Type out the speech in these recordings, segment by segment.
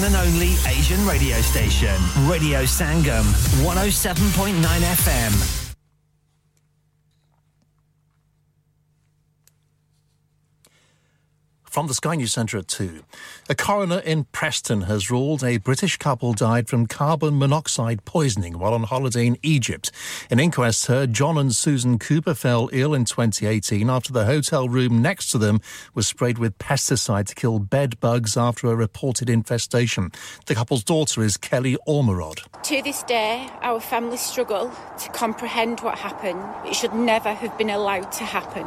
one and only Asian radio station, Radio Sangam, 107.9 FM. From the Sky News Centre at 2. A coroner in Preston has ruled a British couple died from carbon monoxide poisoning while on holiday in Egypt. An inquest heard John and Susan Cooper fell ill in 2018 after the hotel room next to them was sprayed with pesticide to kill bed bugs after a reported infestation. The couple's daughter is Kelly Ormerod. To this day, our family struggle to comprehend what happened. It should never have been allowed to happen.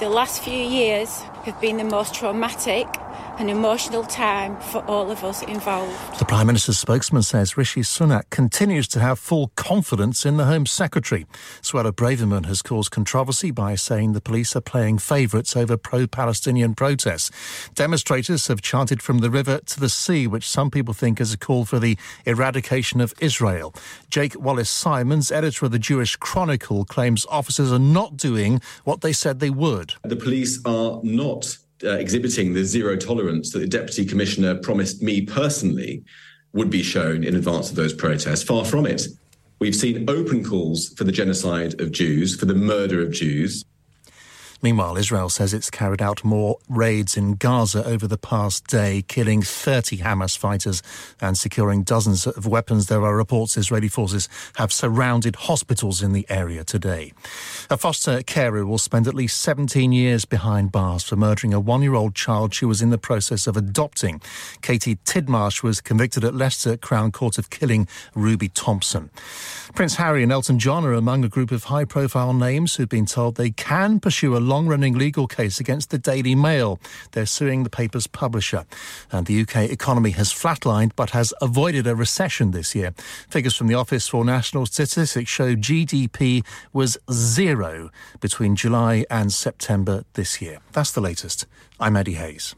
The last few years have been the most traumatic an emotional time for all of us involved. The Prime Minister's spokesman says Rishi Sunak continues to have full confidence in the Home Secretary. Suella Braverman has caused controversy by saying the police are playing favourites over pro Palestinian protests. Demonstrators have chanted from the river to the sea, which some people think is a call for the eradication of Israel. Jake Wallace Simons, editor of the Jewish Chronicle, claims officers are not doing what they said they would. The police are not uh, exhibiting the zero tolerance that the Deputy Commissioner promised me personally would be shown in advance of those protests. Far from it. We've seen open calls for the genocide of Jews, for the murder of Jews. Meanwhile, Israel says it's carried out more raids in Gaza over the past day, killing 30 Hamas fighters and securing dozens of weapons. There are reports Israeli forces have surrounded hospitals in the area today. A foster carer will spend at least 17 years behind bars for murdering a one year old child she was in the process of adopting. Katie Tidmarsh was convicted at Leicester Crown Court of killing Ruby Thompson. Prince Harry and Elton John are among a group of high profile names who've been told they can pursue a long running legal case against the Daily Mail. They're suing the paper's publisher. And the UK economy has flatlined but has avoided a recession this year. Figures from the Office for National Statistics show GDP was zero between July and September this year. That's the latest. I'm Eddie Hayes.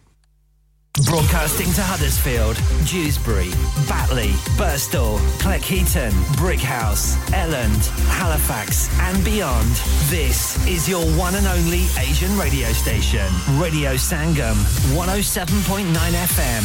Broadcasting to Huddersfield, Dewsbury, Batley, Burstall, Cleckheaton, Brickhouse, Elland, Halifax, and beyond. This is your one and only Asian radio station, Radio Sangam, 107.9 FM.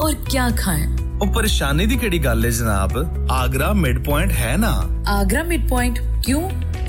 اور کیا کھائیں؟ وہ پریشانی کی کہڑی گل ہے جناب؟ Agra mid point ہے نا؟ آگرہ مڈ پوائنٹ کیوں؟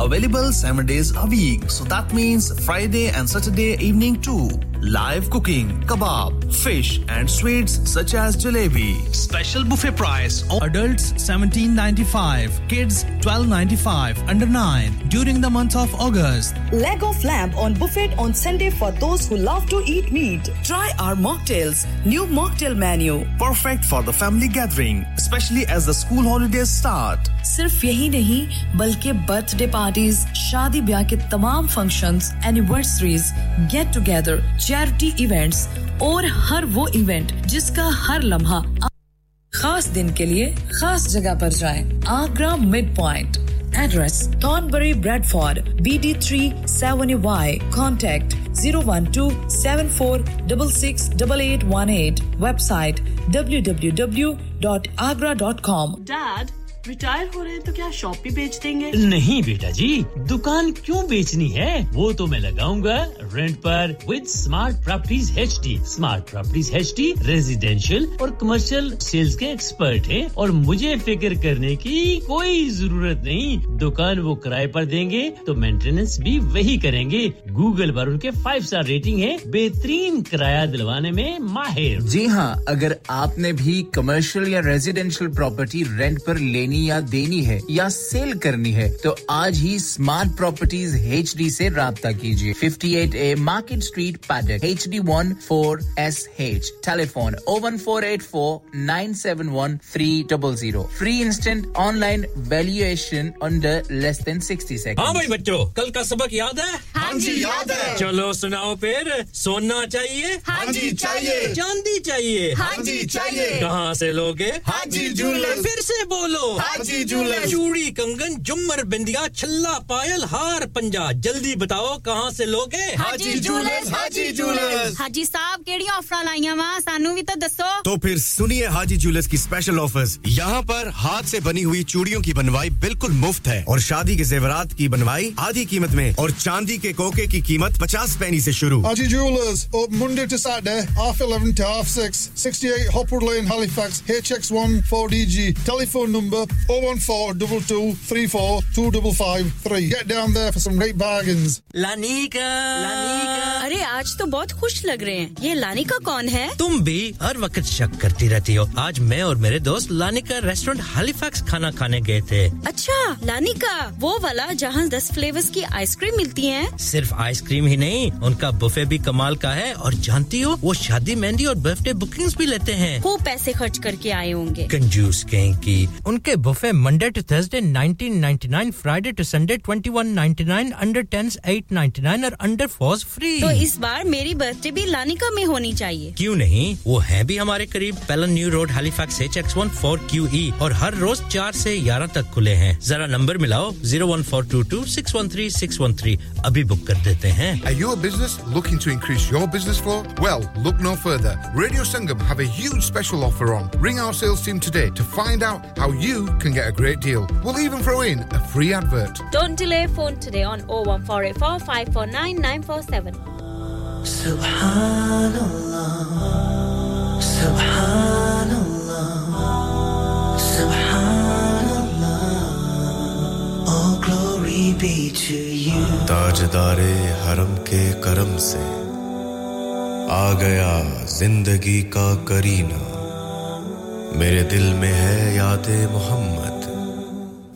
available seven days a week so that means Friday and Saturday evening to live cooking, kebab, fish, and sweets such as jalebi. Special buffet price: adults 17.95, kids 12.95, under 9 during the month of August. Leg of lamb on buffet on Sunday for those who love to eat meat. Try our mocktails. New mocktail menu, perfect for the family gathering specially as the school holiday start صرف یہی نہیں بلکہ birth day parties شادی بیاہ کے تمام function anniversaries get together charity events اور ہر وہ ایونٹ جس کا ہر لمحہ خاص دن کے لیے خاص جگہ پر جائیں۔ Agra mid point. Address Thornbury Bradford B D three seven Y contact zero one two seven four double six double eight one eight website W W W dot Agra dot com dad retire ہو رہے ہیں تو کیا shop بھی بیچ دیں گے؟ نہیں بیٹا جی دکان کیوں بیچنی ہے؟ وہ تو میں لگاؤں گا rent per with Smart Properties H D Smart Properties H D residential اور کمرشل سیلس کے ایکسپرٹ ہیں اور مجھے فکر کرنے کی کوئی ضرورت نہیں۔ دکان وہ کرائے پر دیں گے تو مینٹیننس بھی وہی کریں گے۔ گوگل پر ان کے فائیو اسٹار ریٹنگ ہے بہترین کرایہ دلوانے میں ماہر۔ جی ہاں اگر آپ نے بھی کمرشل یا ریزیڈینشیل پراپرٹی رینٹ پر لینی لینی یا دینی ہے یا سیل کرنی ہے تو آج ہی اسمارٹ پراپرٹیز ایچ ڈی سے رابطہ کیجیے۔ Fifty eight A market street Peter H D one four S H telephone O one four eight four nine seven one three double zero free instant online valuation under less than sixty seconds ہاں بھائی بچوں کل کا سبق یاد ہے؟ ہاں جی،, ہاں جی یاد ہے۔ چلو سناؤ پھر سونا چاہیے؟ ہاں جی چاہیے۔ چاندی چاہیے۔ ہاں جی چاہیے۔ کہاں سے لوگے؟ ہاں جی جھولے پھر سے بولو۔ حاجی جولر چوڑی کنگن جمر بندیا چھلا پائل ہار پنجا۔ جلدی بتاؤ کہاں سے لوگے حاجی جولر حاجی جولر۔ حاجی صاحب کیڑی آفر لائیاں وا سانو بھی تو دسو۔ تو پھر سنیے حاجی جولر کی اسپیشل آفرز یہاں پر ہاتھ سے بنی ہوئی چوڑیوں کی بنوائی بالکل مفت ہے۔ اور شادی کے زیورات کی بنوائی آدھی قیمت میں اور چاندی کے کوکے کی قیمت پچاس پینی سے شروع۔ Haji jewellers open Monday to Saturday, half 11 to half 6, 68 Hopwood Lane, Halifax, HX1 4DG. Telephone number 014 22 34 2553. Get down there for some great bargains. Lanika! Lanika! ارے آج تو بہت خوش لگ رہے ہیں یہ لانیکا کون ہے تم بھی ہر وقت شک کرتی رہتی ہو آج میں اور میرے دوست لانیکا ریسٹورینٹ ہالی فیکس کھانا کھانے گئے تھے اچھا لانیکا وہ والا جہاں دس فلیورز کی آئس کریم ملتی ہیں صرف آئس کریم ہی نہیں ان کا بفے بھی کمال کا ہے اور جانتی ہو وہ شادی مہندی اور برتھ ڈے بکنگ بھی لیتے ہیں وہ پیسے خرچ کر کے آئے ہوں گے کنجوس کہیں کی ان کے buffet Monday ninety nine Friday to Sunday twenty nine اس بار میری برس ڈے بھی لانی کمی ہونی چاہیے۔ کیوں نہیں؟ وہ ہے ہمارے اور ہر روز چار سے گیارہ تک کھلے ہیں۔ ذرا number ملاؤ zero one four two two six one three six one three ابھی بک کر دیتے ہیں۔ can get a great deal. We'll even throw in a free advert. Don't delay phone today on 01484 Subhanallah. Subhanallah. Subhanallah. All glory be to you. Tajdar-e Haram ke karam se, aa gaya zindagi ka karina. میرے دل میں ہے یاد محمد،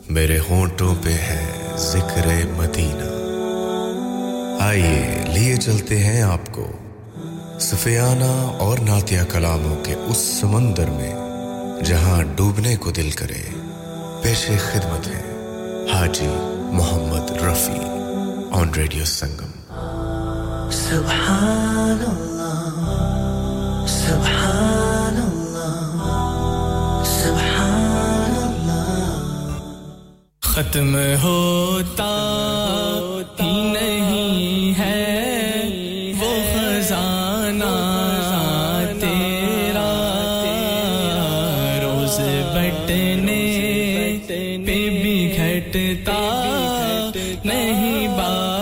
میرے ہونٹوں پہ ہے ذکر مدینہ۔ آئیے، لیے چلتے ہیں آپ کو سفیانہ اور ناتیہ کلاموں کے اس سمندر میں، جہاں ڈوبنے کو دل کرے پیش خدمت ہے حاجی محمد رفیع آن ریڈیو سنگم سبحان اللہ، سبحان ختم ہوتا نہیں ہے وہ خزانہ تیرا۔ روز بٹنے پہ بھی گھٹتا نہیں بات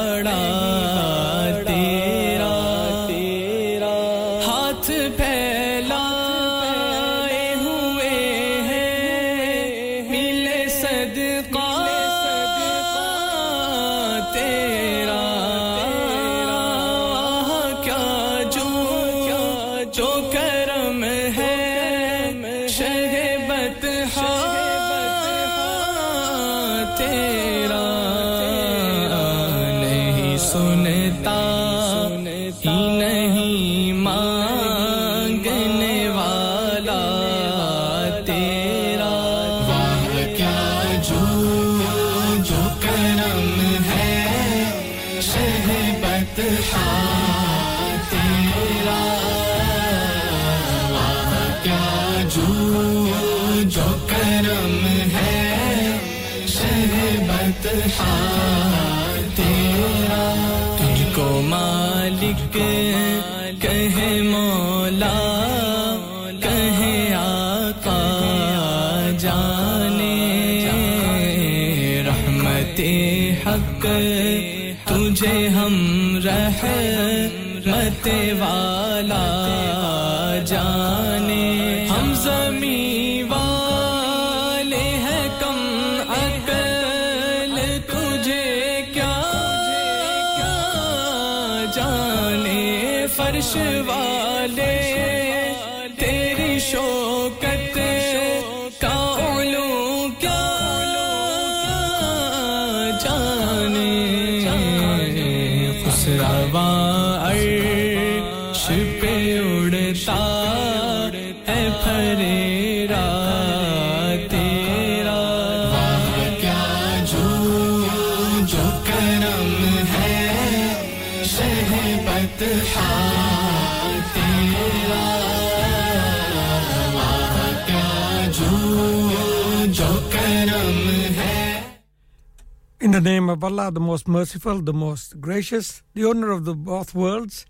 of Allah, the most merciful, the most gracious, the owner of the both worlds,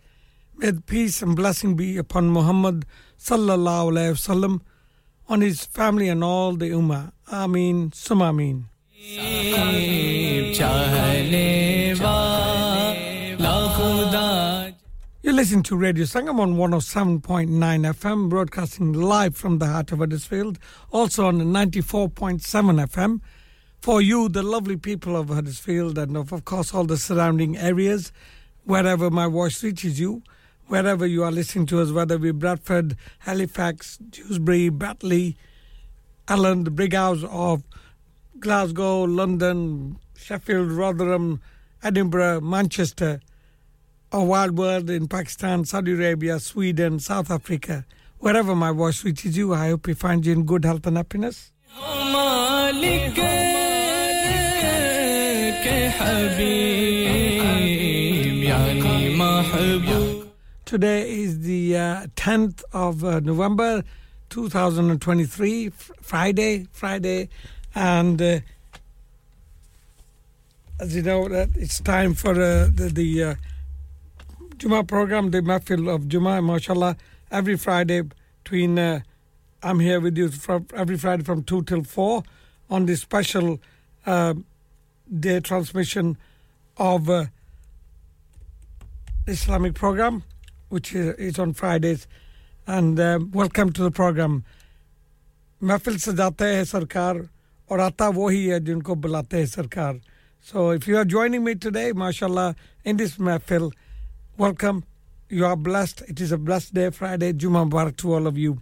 may peace and blessing be upon Muhammad sallallahu alaihi wasallam, on his family and all the ummah. Ameen, sum ameen. You listen to Radio Sangam on 107.9 FM, broadcasting live from the heart of Huddersfield, also on 94.7 FM. For you, the lovely people of Huddersfield, and of, of course all the surrounding areas, wherever my voice reaches you, wherever you are listening to us, whether we Bradford, Halifax, Dewsbury, Batley, Allen, the Brighouse of Glasgow, London, Sheffield, Rotherham, Edinburgh, Manchester, a wild world in Pakistan, Saudi Arabia, Sweden, South Africa. Wherever my voice reaches you, I hope you find you in good health and happiness. Today is the uh, 10th of uh, November 2023, Friday, Friday, and uh, as you know, it's time for uh, the, the uh, Juma program, the Mahfil of Juma, mashallah, every Friday between, uh, I'm here with you from every Friday from 2 till 4 on this special the transmission of uh, Islamic program, which is, on Fridays. And uh, welcome to the program. Mafil Sajate hai Sarkar, aur ata wohi hai jinko bulate hai Sarkar. So if you are joining me today, mashallah, in this Mafil, welcome. You are blessed. It is a blessed day, Friday. Jum'ah bar to all of you.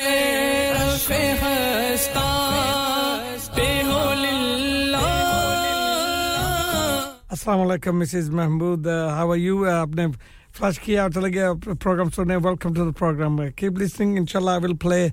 hey. Assalamualaikum, Mrs. Mahmood. Uh, how are you? Uh, apne flash kiya aur program. Welcome to the program. Uh, keep listening. Inshallah, I will play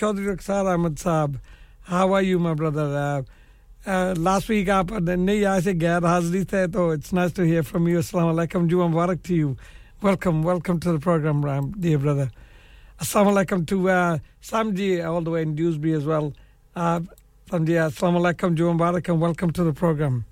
Chaudhry Akhtar Ahmed sahab how are you my brother uh, last week up uh, and then so it's nice to hear from you. Assalamu alaikum Juwan to you. Welcome, welcome to the program, Ram, dear brother. Assalamu alaikum to uh Samji all the way in Dewsby as well. Uh Samji Assalamu alaikum Juwan and welcome to the program.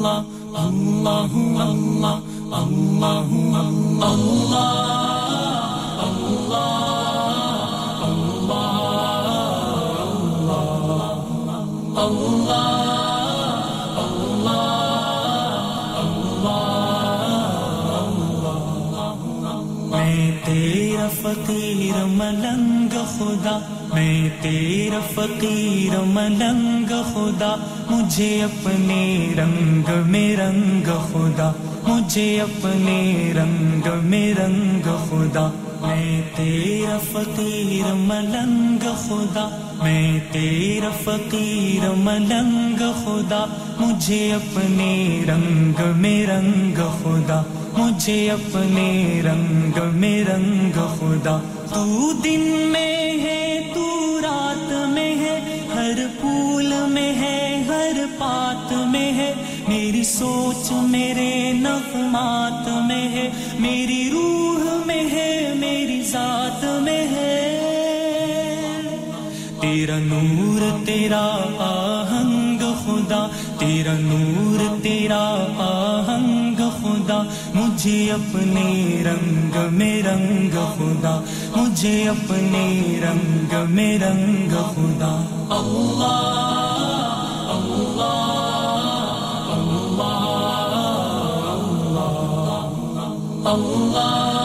اللہ اللہ اللہ تیرا فقیر ملنگ خدا میں تیرا فقیر ملنگ خدا، مجھے اپنے رنگ میں رنگ خدا، مجھے اپنے رنگ میں رنگ خدا۔ میں تیرا فقیر ملنگ خدا، میں تیرا فقیر ملنگ خدا، مجھے اپنے رنگ میں رنگ خدا، مجھے اپنے رنگ میں رنگ خدا۔ تو دن میں ہے، تو رات میں ہے، ہر پھول میں ہے، ہر پات میں ہے۔ میری سوچ میرے نغمات میں ہے، میری روح میں ہے، میری ذات میں ہے۔ تیرا نور، تیرا آہنگ خدا، تیرا نور، تیرا آہنگ خدا، مجھے اپنے رنگ میں رنگ خدا، مجھے اپنے رنگ میں رنگ خدا۔ اللہ اللہ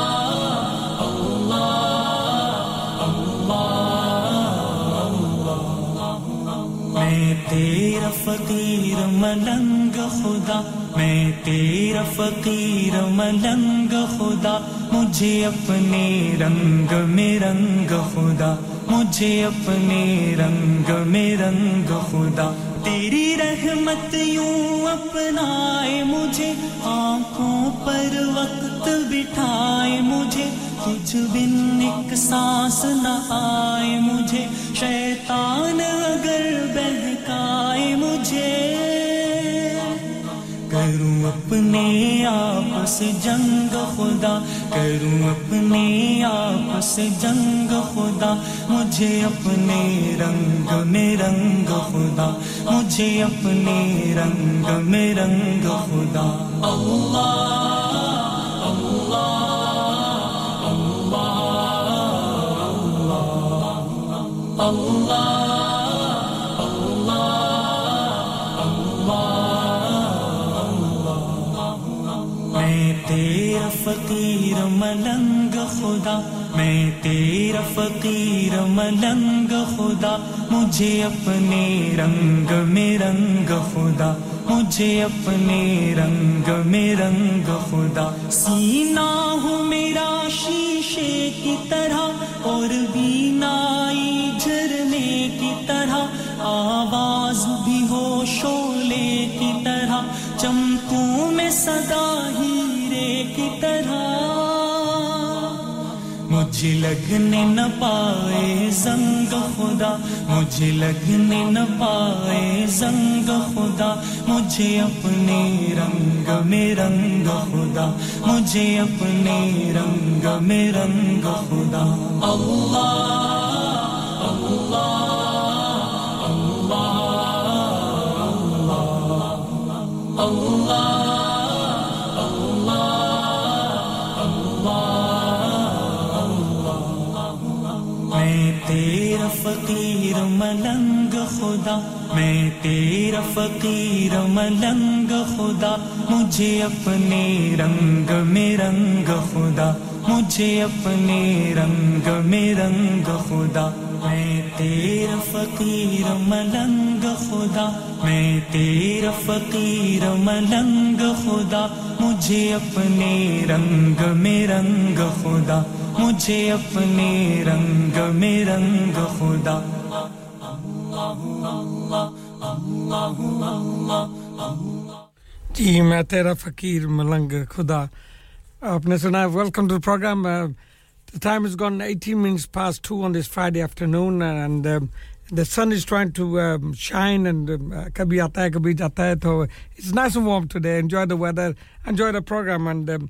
فقیر ملنگ خدا، میں تیرا فقیر ملنگ خدا، مجھے اپنے رنگ میں رنگ خدا، مجھے اپنے رنگ میں رنگ خدا۔ تیری رحمت یوں اپنائے مجھے، آنکھوں پر وقت مت بٹھائے مجھے، کچھ بن ایک سانس نہ آئے مجھے۔ شیطان اگر بہکائے مجھے، کروں اپنے آپ سے جنگ خدا۔ کروں اپنے آپ سے جنگ خدا۔ مجھے اپنے رنگ میں رنگ خدا۔ مجھے اپنے رنگ میں رنگ خدا۔ اللہ میں تیرا فقیر ملنگ خدا، میں تیرا فقیر ملنگ خدا، مجھے اپنے رنگ میں رنگ خدا، مجھے اپنے رنگ میں رنگ خدا۔ سینا ہوں میرا شیشے کی طرح اور بینائی کی طرح، آواز بھی ہو شولے کی طرح، چمکوں میں صدا ہیرے کی طرح۔ مجھے لگنے نہ پائے زنگ خدا، مجھے لگنے نہ پائے زنگ خدا۔ مجھے اپنے رنگ میں رنگ خدا، مجھے اپنے رنگ میں رنگ خدا۔ اللہ میں تیرا فقیر ملنگ خدا، میں تیرا فقیر ملنگ خدا، مجھے اپنے رنگ میں رنگ خدا۔ مجھے اپنے رنگ میں رنگ خدا میں تیرا فقیر ملنگ خدا میں تیرا فقیر ملنگ خدا مجھے اپنے رنگ میں رنگ خدا مجھے اپنے رنگ میں رنگ خدا جی میں تیرا فقیر ملنگ خدا Upness and I, welcome to the program. Uh, the time has gone 18 minutes past 2 on this Friday afternoon, and um, the sun is trying to um, shine, and um, uh, kabhi aata hai, kabhi jata hai. So it's nice and warm today. Enjoy the weather, enjoy the program. And um,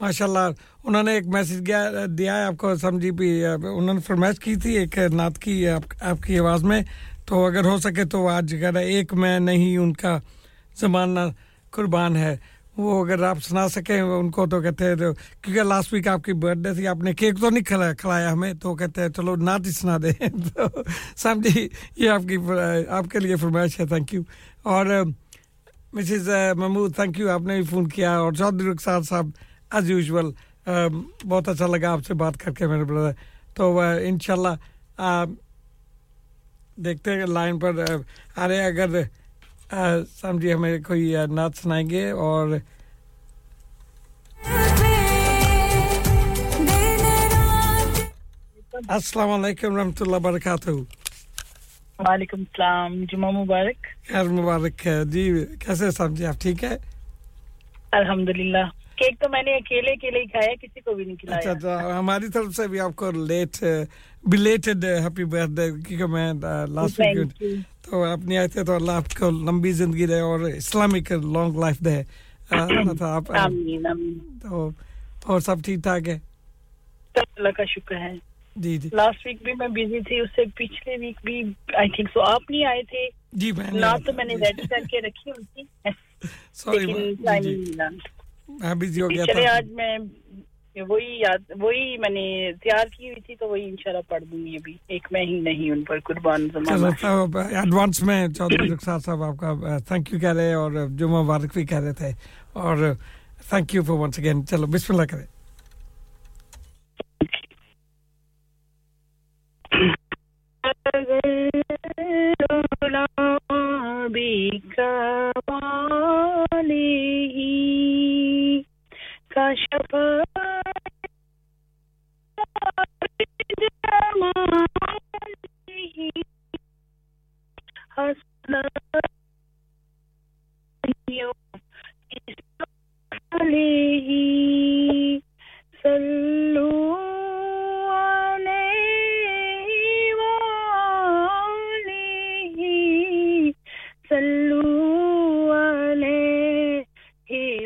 ماشاء اللہ انہوں نے ایک message دیا ہے، آپ کو سمجھی بھی، انہوں نے فرمائش کی تھی ایک نعت کی، آپ کی آواز میں۔ تو اگر ہو سکے تو آج اگر ایک میں نہیں، ان کا زمانہ قربان ہے، وہ اگر آپ سنا سکیں، ان کو تو کہتے ہیں کیونکہ لاسٹ ویک آپ کی برتھ ڈے تھی، آپ نے کیک تو نہیں کھلایا کھلایا ہمیں، تو کہتے ہیں چلو نعت ہی سنا دیں۔ تو سمجھی، یہ آپ کی، آپ کے لیے فرمائش ہے تھینک یو اور، مسز، محمود تھینک یو آپ نے بھی فون کیا۔ اور چودھری رخسار صاحب ایز یوزول um, بہت اچھا لگا آپ سے بات کر کے میرے بردر تو uh, ان شاء اللہ um, دیکھتے ہیں لائن پر uh, ارے اگر uh, سمجھیے ہمیں کوئی نعت سنائیں گے اور السلام علیکم رحمۃ اللہ وبرکاتہ. وعلیکم السلام جمعہ مبارک. خیر مبارک ہے. جی کیسے سمجھے جی؟ آپ ٹھیک ہے الحمد للہ کیک تو میں نے اکیلے اکیلے ہی کھایا کسی کو بھی نہیں کھلایا۔ اچھا ہماری طرف سے بھی آپ کو late belated happy birthday کیونکہ میں لاسٹ ویک تو آپ نہیں آئے تھے تو اللہ آپ کو لمبی زندگی دے اور اسلامک لانگ لائف دے۔ آپ تو اور سب ٹھیک ٹھاک ہے؟ اللہ کا شکر ہے۔ جی جی۔ لاسٹ ویک بھی میں بزی تھی اس سے پچھلے ویک بھی آئی تھنک سو آپ نہیں آئے تھے۔ جی میں نہ تو میں نے ریڈی کر کے رکھی ان کی سوری ہاں بزی ہو گیا چلے آج میں وہی یاد وہی میں نے تیار کی ہوئی تھی تو وہی انشاءاللہ پڑھ دوں گی ابھی۔ ایک میں ہی نہیں ان پر قربان صاحب ایڈوانس میں چودھری رخصار صاحب آپ کا تھینک یو کہہ رہے اور جو مبارک بھی کہہ رہے تھے۔ اور thank you for once again چلو بسم اللہ کریں بك وعليه كشف جماله حسن عليه صلوا عليه صلوا عليه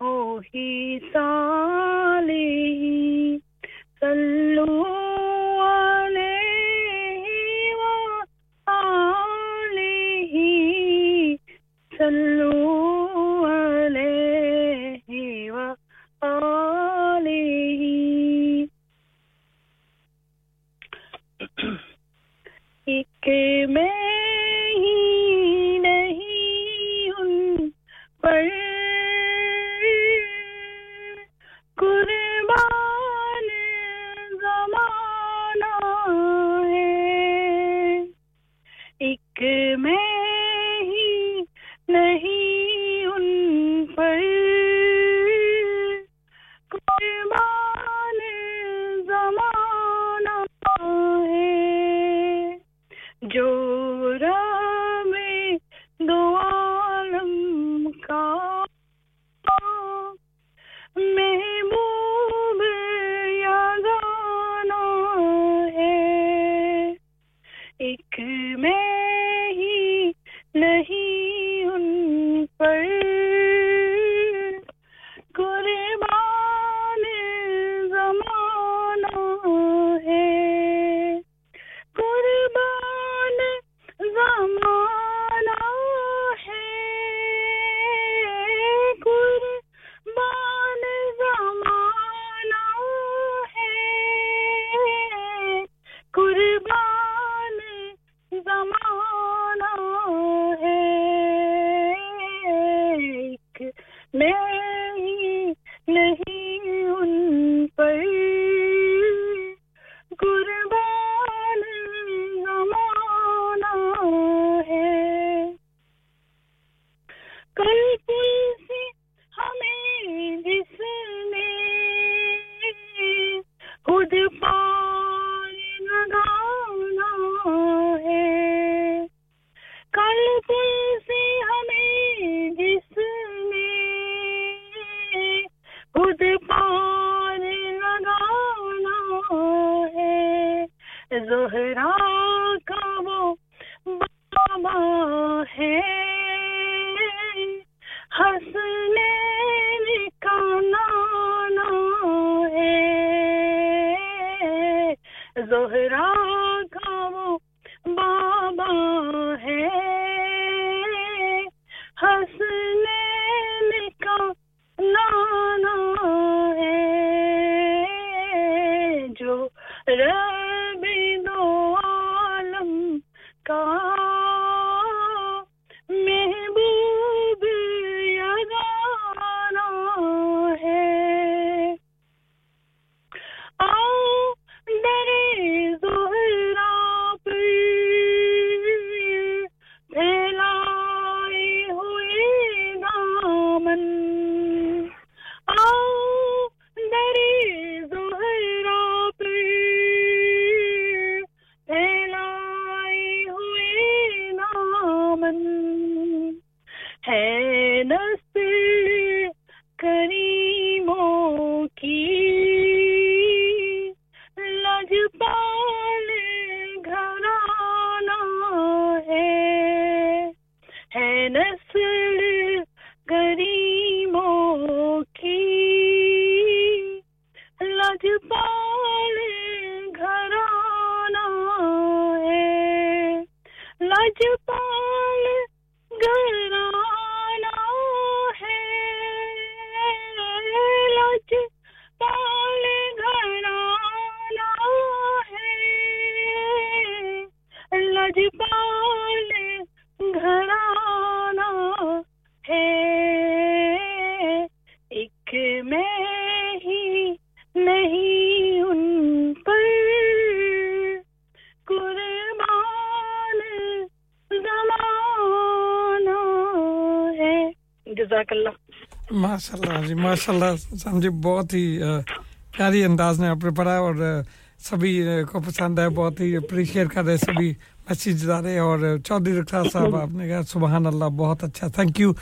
Oh, he saw. ماشاء اللہ جی ماشاء اللہ بہت ہی پیاری انداز آپ نے پڑھا اور سبھی کو پسند ہے بہت ہی اپریشیٹ کر رہے سبھی اور چودھری صاحب ہاں۔ آپ نے کہا سبحان اللہ بہت اچھا تھینک یو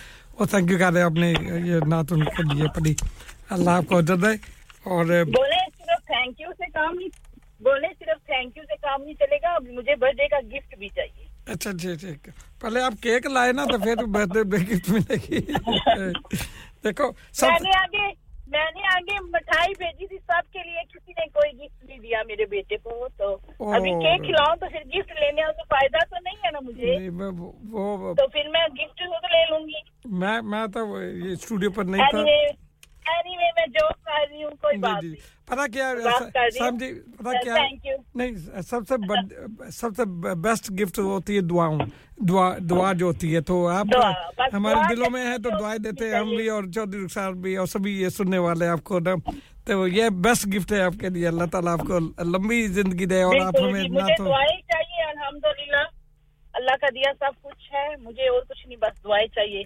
تھینک یو رہے آپ نے یہ نعت ان لیے پڑھی۔ اللہ آپ کو عزت دے اور بولے صرف تھینک یو سے کام نہیں بولے صرف تھینک یو سے کام نہیں چلے گا مجھے برتھ کا گفٹ بھی چاہیے۔ اچھا ٹھیک ٹھیک پہلے آپ کیک لائے نا تو پھر برتھ ڈے گفٹ ملے گی۔ دیکھو میں نے آگے میں نے آگے مٹھائی بھیجی تھی سب کے لیے کسی نے کوئی گفٹ نہیں دیا میرے بیٹے کو تو ابھی کیک کھلاؤں تو پھر گفٹ لینے سے فائدہ تو نہیں ہے نا مجھے۔ تو پھر میں گفٹ لے لوں گی۔ میں میں تو اسٹوڈیو پر نہیں تھا۔ یعنی جی، جی۔ پتا کیا جی پتا کیا نہیں سب سے سب سے بیسٹ گفٹ ہوتی ہے دعاؤں۔ دعا دعا جو ہوتی ہے تو آپ ہمارے دلوں میں ہے تو دعائیں دیتے ہیں ہم بھی اور چودھری رخسار بھی اور سبھی یہ سننے والے آپ کو نا۔ تو یہ بیسٹ گفٹ ہے آپ کے لیے۔ اللہ تعالیٰ آپ کو لمبی زندگی دے اور آپ ہمیں نہ تو اللہ کا دیا سب کچھ ہے مجھے اور کچھ نہیں بس دعائیں چاہیے۔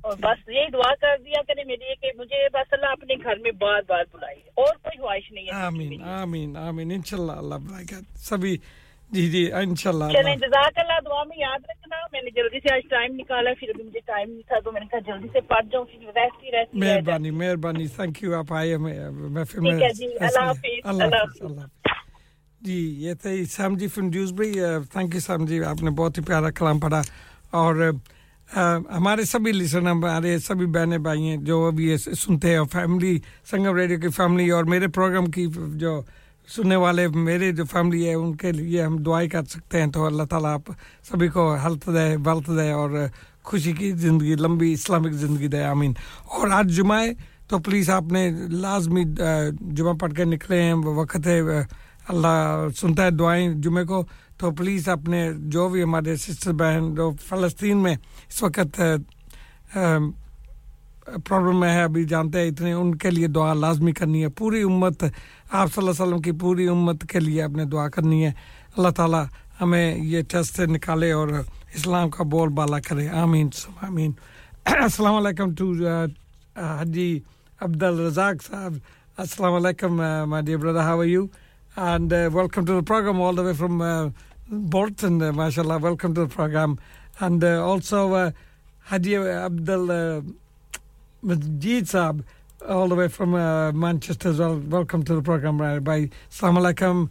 اور بس یہی دعا کر دیا کرے میرے لیے کہ مجھے بس اللہ اپنے گھر میں بار بار بلائے۔ اور کوئی خواہش نہیں ہے۔ آمین آمین آمین۔ انشاءاللہ اللہ بلائے گا سبھی جی جی ان شاء اللہ۔ چلیں جزاک اللہ دعا میں یاد رکھنا۔ میں نے جلدی سے آج ٹائم نکالا پھر ابھی مجھے ٹائم نہیں تھا تو میں نے کہا جلدی سے پڑھ جاؤں پھر رہتی رہتی مہربانی مہربانی۔ تھینک یو آپ آئے ہمیں۔ جی، اللہ حافظ۔ اللہ حافظ۔ جی یہ تھے Sam ji fun Dewsbury thank you Sam ji آپ نے بہت ہی پیارا کلام پڑھا اور ہمارے سبھی لسن ہمارے سبھی بہنیں بھائی ہیں جو ابھی سنتے ہیں اور فیملی سنگم ریڈیو کی فیملی اور میرے پروگرام کی جو سننے والے میرے جو فیملی ہے ان کے لیے ہم دعائیں کر سکتے ہیں تو اللہ تعالیٰ آپ سبھی کو ہلت دے بلت دے اور خوشی کی زندگی، لمبی اسلامک زندگی دے، آمین۔ اور آج جمعہ ہے تو پلیز آپ نے لازمی جمعہ پڑھ کے نکلے ہیں، وقت ہے اللہ سنتا ہے دعائیں جمعے کو، تو پلیز اپنے جو بھی ہمارے سسٹر بہن جو فلسطین میں اس وقت پرابلم میں ہے، ابھی جانتے ہیں اتنے، ان کے لیے دعا لازمی کرنی ہے۔ پوری امت، آپ صلی اللہ علیہ وسلم کی پوری امت کے لیے اپنے دعا کرنی ہے۔ اللہ تعالیٰ ہمیں یہ ٹیسٹ سے نکالے اور اسلام کا بول بالا کرے۔ آمین آمین۔ السلام علیکم ٹو حجی عبد الرزاق صاحب۔ السلام علیکم my dear brother how you and uh, welcome to the program all the way from uh, Bolton, uh, mashallah. Welcome to the program. And uh, also uh, Hadia Abdul uh, Majid Sab, all the way from uh, Manchester as well. Welcome to the program, right? By Salam Alaikum.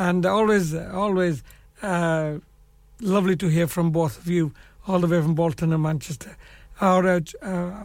and always always lovely to hear from both of you all the way from Bolton and Manchester. Our uh, uh,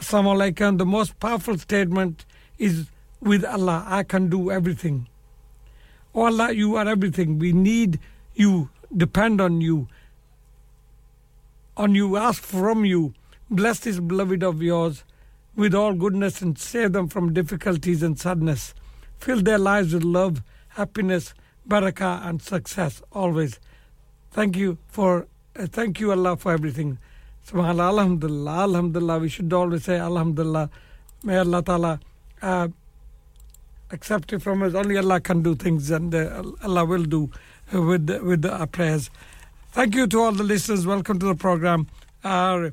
Aslam the most powerful statement with Allah. I can do everything. Oh Allah, you are everything. We need you, depend on you, on you, ask from you. Bless this beloved of yours with all goodness and save them from difficulties and sadness. Fill their lives with love, happiness, barakah and success always. Thank you for uh, thank you Allah for everything. Subhanallah, Alhamdulillah, Alhamdulillah. We should always say Alhamdulillah. May Allah Ta'ala uh, accept it from us. Only Allah can do things and uh, Allah will do with, with our prayers. Thank you to all the listeners. Welcome to the program. Our,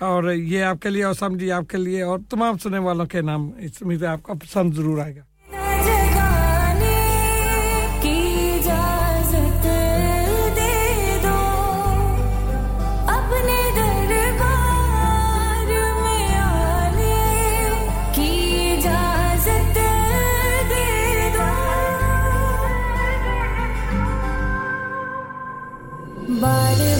اور یہ آپ کے لیے اور سمجھی آپ کے لیے اور تمام سننے والوں کے نام اس امید آپ کو پسند ضرور آئے گا Bye.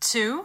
Two.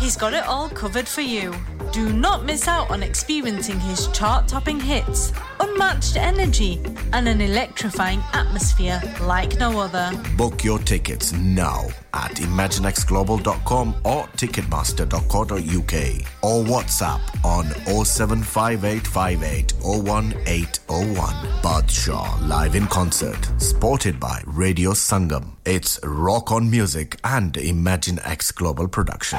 He's got it all covered for you. Do not miss out on experiencing his chart topping hits, unmatched energy, and an electrifying atmosphere like no other. Book your tickets now imaginexglobal.com or ticketmaster.co.uk or WhatsApp on 07585801801. Badshaw live in concert, supported by Radio Sangam. It's Rock on Music and Imagine X Global production.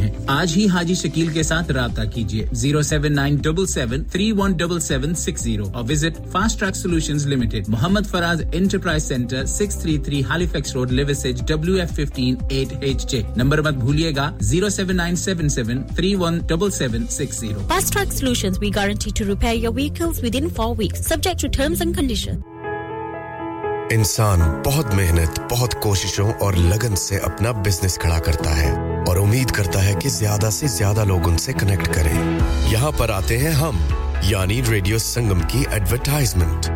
ہیں۔ آج ہی حاجی شکیل کے ساتھ رابطہ کیجیے۔ Zero seven nine double seven three one double seven six zero اور visit fast track solution limited. Muhammad Faraz enterprise centre six three three Halifax road W F fifteen eight H J. Number مت بھولیے گا zero seven nine seven seven three one double seven six zero. Fast track solution we guarantee to repair your within four weeks subject to terms and condition انسان بہت محنت بہت کوششوں اور لگن سے اپنا بزنس کھڑا کرتا ہے۔ اور امید کرتا ہے کہ زیادہ سے زیادہ لوگ ان سے کنیکٹ کریں۔ یہاں پر آتے ہیں ہم یعنی ریڈیو سنگم کی ایڈورٹائزمنٹ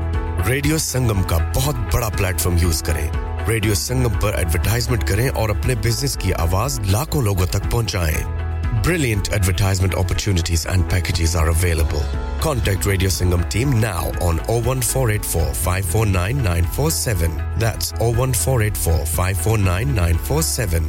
ریڈیو سنگم کا بہت بڑا پلیٹ فارم یوز کریں۔ ریڈیو سنگم پر ایڈورٹائزمنٹ کریں اور اپنے بزنس کی آواز لاکھوں لوگوں تک پہنچائیں۔ Brilliant advertisement opportunities and packages are available contact radio Sangam team now on 01484 549 947. Eight four five four nine four seven O four five four nine nine four seven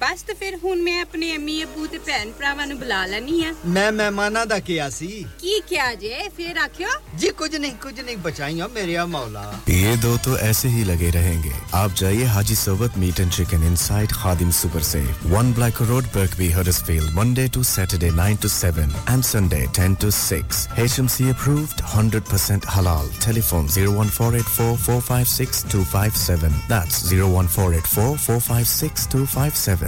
ਬਸ ਤੇ ਫਿਰ ਹੁਣ ਮੈਂ ਆਪਣੇ ਅਮੀ ਅਬੂ ਤੇ ਭੈਣ ਭਰਾਵਾਂ ਨੂੰ ਬੁਲਾ ਲੈਣੀ ਆ ਮੈਂ ਮਹਿਮਾਨਾਂ ਦਾ ਕਿਹਾ ਸੀ। ਕੀ ਕਿਹਾ ਜੇ? ਫਿਰ ਆਖਿਓ। ਜੀ ਕੁਝ ਨਹੀਂ ਕੁਝ ਨਹੀਂ ਬਚਾਈਓ ਮੇਰੇ مولا یہ دو تو ایسے ہی لگے رہیں گے آپ جائیے Haji Sohbat meat and chicken inside Khadim super سے 1 black road Birkby Huddersfield Monday to Saturday 9 to 7 and Sunday 10 to 6 H M C approved 100% halal tele phone 01484456257 that's 01484456257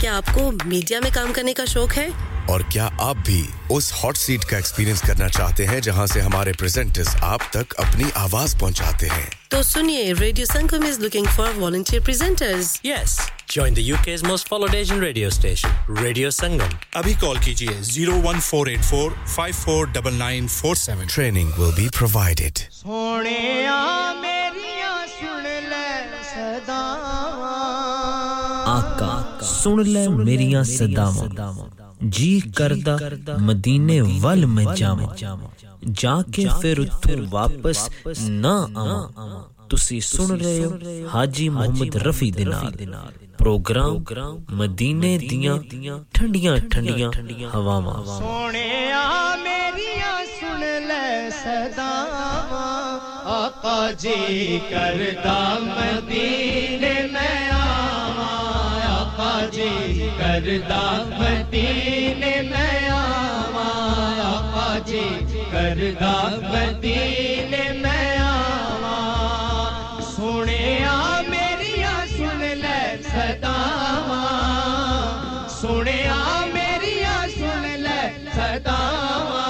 کیا آپ کو میڈیا میں کام کرنے کا شوق ہے؟ اور کیا آپ بھی اس ہاٹ سیٹ کا ایکسپیرینس کرنا چاہتے ہیں جہاں سے ہمارے پریزنٹرز آپ تک اپنی آواز پہنچاتے ہیں؟ تو سنیے radio Sangam is looking for volunteer presenters yes Join the radio most followed Asian radio station, Radio 01484549947 Abhi call kijiye 01484 549947. Training will be provided. سن لے میریاں صداواں جی کردا مدینے ول میں جاواں جا کے پھر اتھوں واپس نہ آواں تسی سن رہے ہو حاجی محمد رفی دے نال। پروگرام مدینے دیاں ٹھنڈیاں ٹھنڈیاں ہواواں। سونیا میریاں سن لے صداواں آقا جی کردا مدینے جی کردا مدینے میں آوا آقا جی کردہ مدینے میں آوا سونے آ میری سن لے صداوا سنے آ میری سن لے صداوا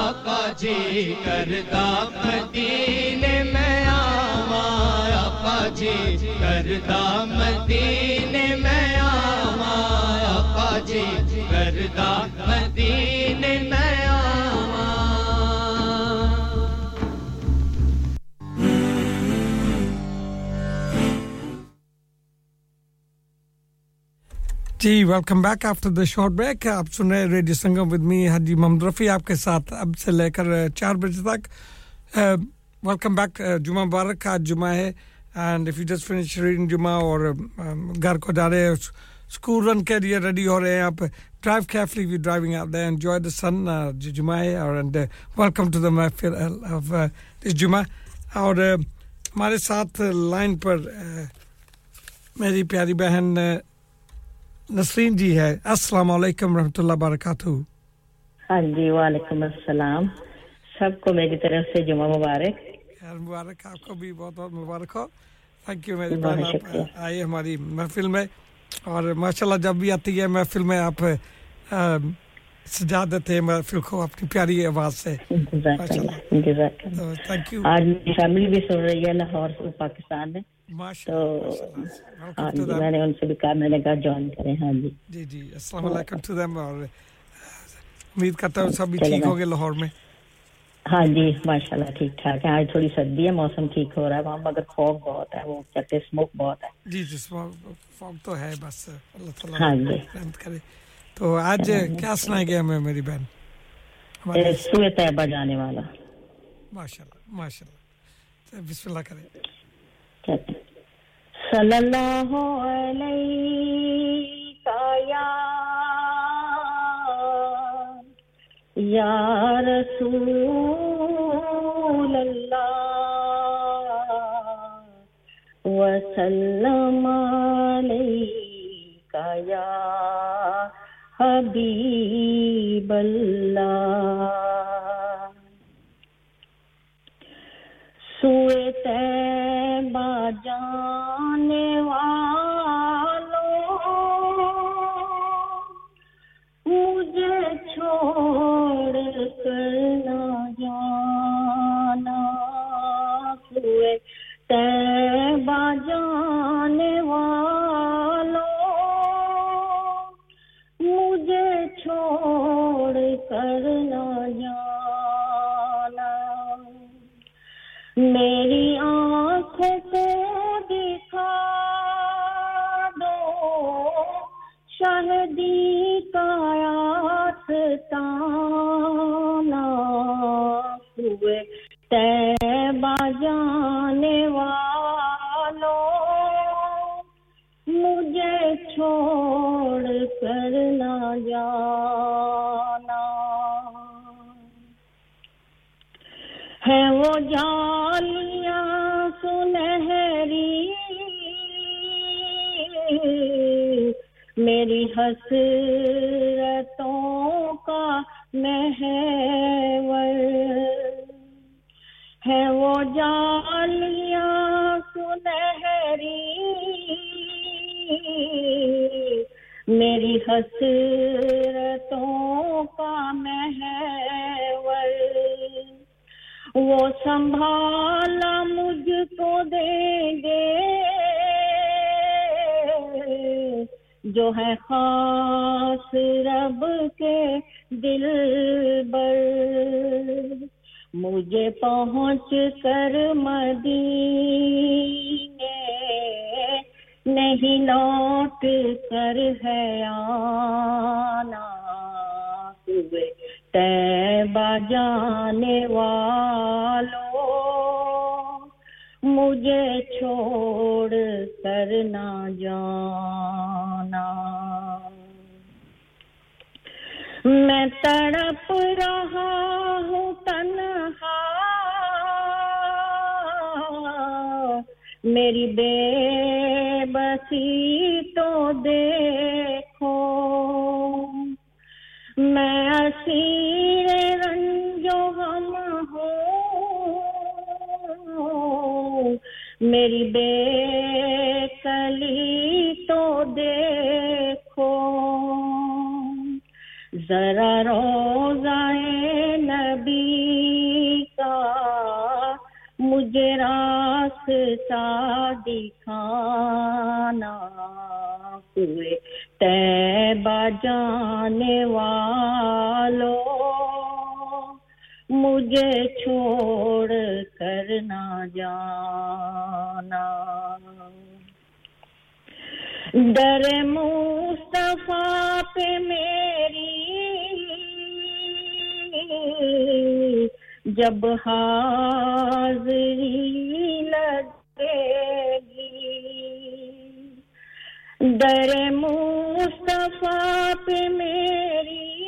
آقا جی کردہ مدینے میں آوا آقا جی کردہ مدینے مدین جی welcome back after the short break آپ سن رہے radio Sangam with me Haji Muhammad Rafi آپ کے ساتھ اب سے لے کر چار بجے تک۔ ویلکم بیک جمعہ مبارک، آج جمعہ ہے۔ And if you just finish reading Jumma اور گھر کو جا رہے اسکول رن کے لیے ریڈی ہو رہے ہیں آپ drive carefully we driving out there enjoy the sun Jumma اور اینڈ ویلکم ٹو دا محفل آف دس جمعہ اور ہمارے ساتھ لائن پر میری پیاری بہن نسرین جی ہے السلام علیکم رحمۃ اللہ وبرکاتہ ہاں جی وعلیکم السلام سب کو میری طرف سے جمعہ مبارک مبارک آپ کو بھی بہت بہت مبارک ہو تھینک یو میری بہن آپ آئیے ہماری محفل میں اور ماشاءاللہ جب بھی آتی ہے محفل میں آپ سجا دیتے ہیں محفل کو اپنی پیاری آواز سے۔ تھینک یو آج میری فیملی بھی سن رہی ہے لاہور سے پاکستان میں۔ میں نے ان سے بھی کہا میں نے کہا جوائن ہاں جی۔ جی جی السلام علیکم ٹو دیم اور امید کرتا ہوں سب بھی ٹھیک ہو لاہور میں۔ ہاں جی ماشاء اللہ ٹھیک ٹھاک ہے۔ آج تھوڑی سردی ہے موسم ٹھیک ہو رہا ہے۔ وہاں مگر خوف بہت ہے وہ کہتے اسموک بہت ہے۔ جی جی اسموک فارم تو ہے بس اللہ تعالیٰ رحمت جی۔ کرے۔ تو آج جی۔ کیا سنائے گیا ہمیں میری بہن؟ سورہ طیبہ جانے والا۔ ماشاء اللہ بسم اللہ صلی اللہ علیہ یا یا رسول وسلم علیکہ یا حبیب اللہ سوئے تیبہ جانے والوں، مجھے چھوڑ کر نہ جانا۔ سوئے جانے والوں، مجھے چھوڑ کر نہ جانا۔ میری آنکھ سے دکھا دو، شہدی کا راستہ ہوئے با جانے والوں، مجھے چھوڑ کر نہ جانا۔ ہے وہ جالیاں سنہری، میری حسرتوں کا محور ہے وہ جالیاں سنہری۔ میری حسرتوں کا محور وہ سنبھالا مجھ کو دے گے۔ جو ہے خاص رب کے دل بر۔ مجھے پہنچ کر مدینے نہیں لوٹ کر ہے آنا ہوئے تیبہ جانے والو مجھے چھوڑ کر نہ جانا۔ میں تڑپ رہا ہوں میری بے بسی تو دیکھو۔ میں اسیر رنجو غم ہوں۔ میری بے کلی تو دیکھو۔ ذرا روزائے مجھے راستہ دکھانا ہوئے تیبہ جانے والوں مجھے چھوڑ کر نہ جانا در مصطفیٰ پہ میری جب حاضری لگے گی۔ در مصطفیٰ پہ میری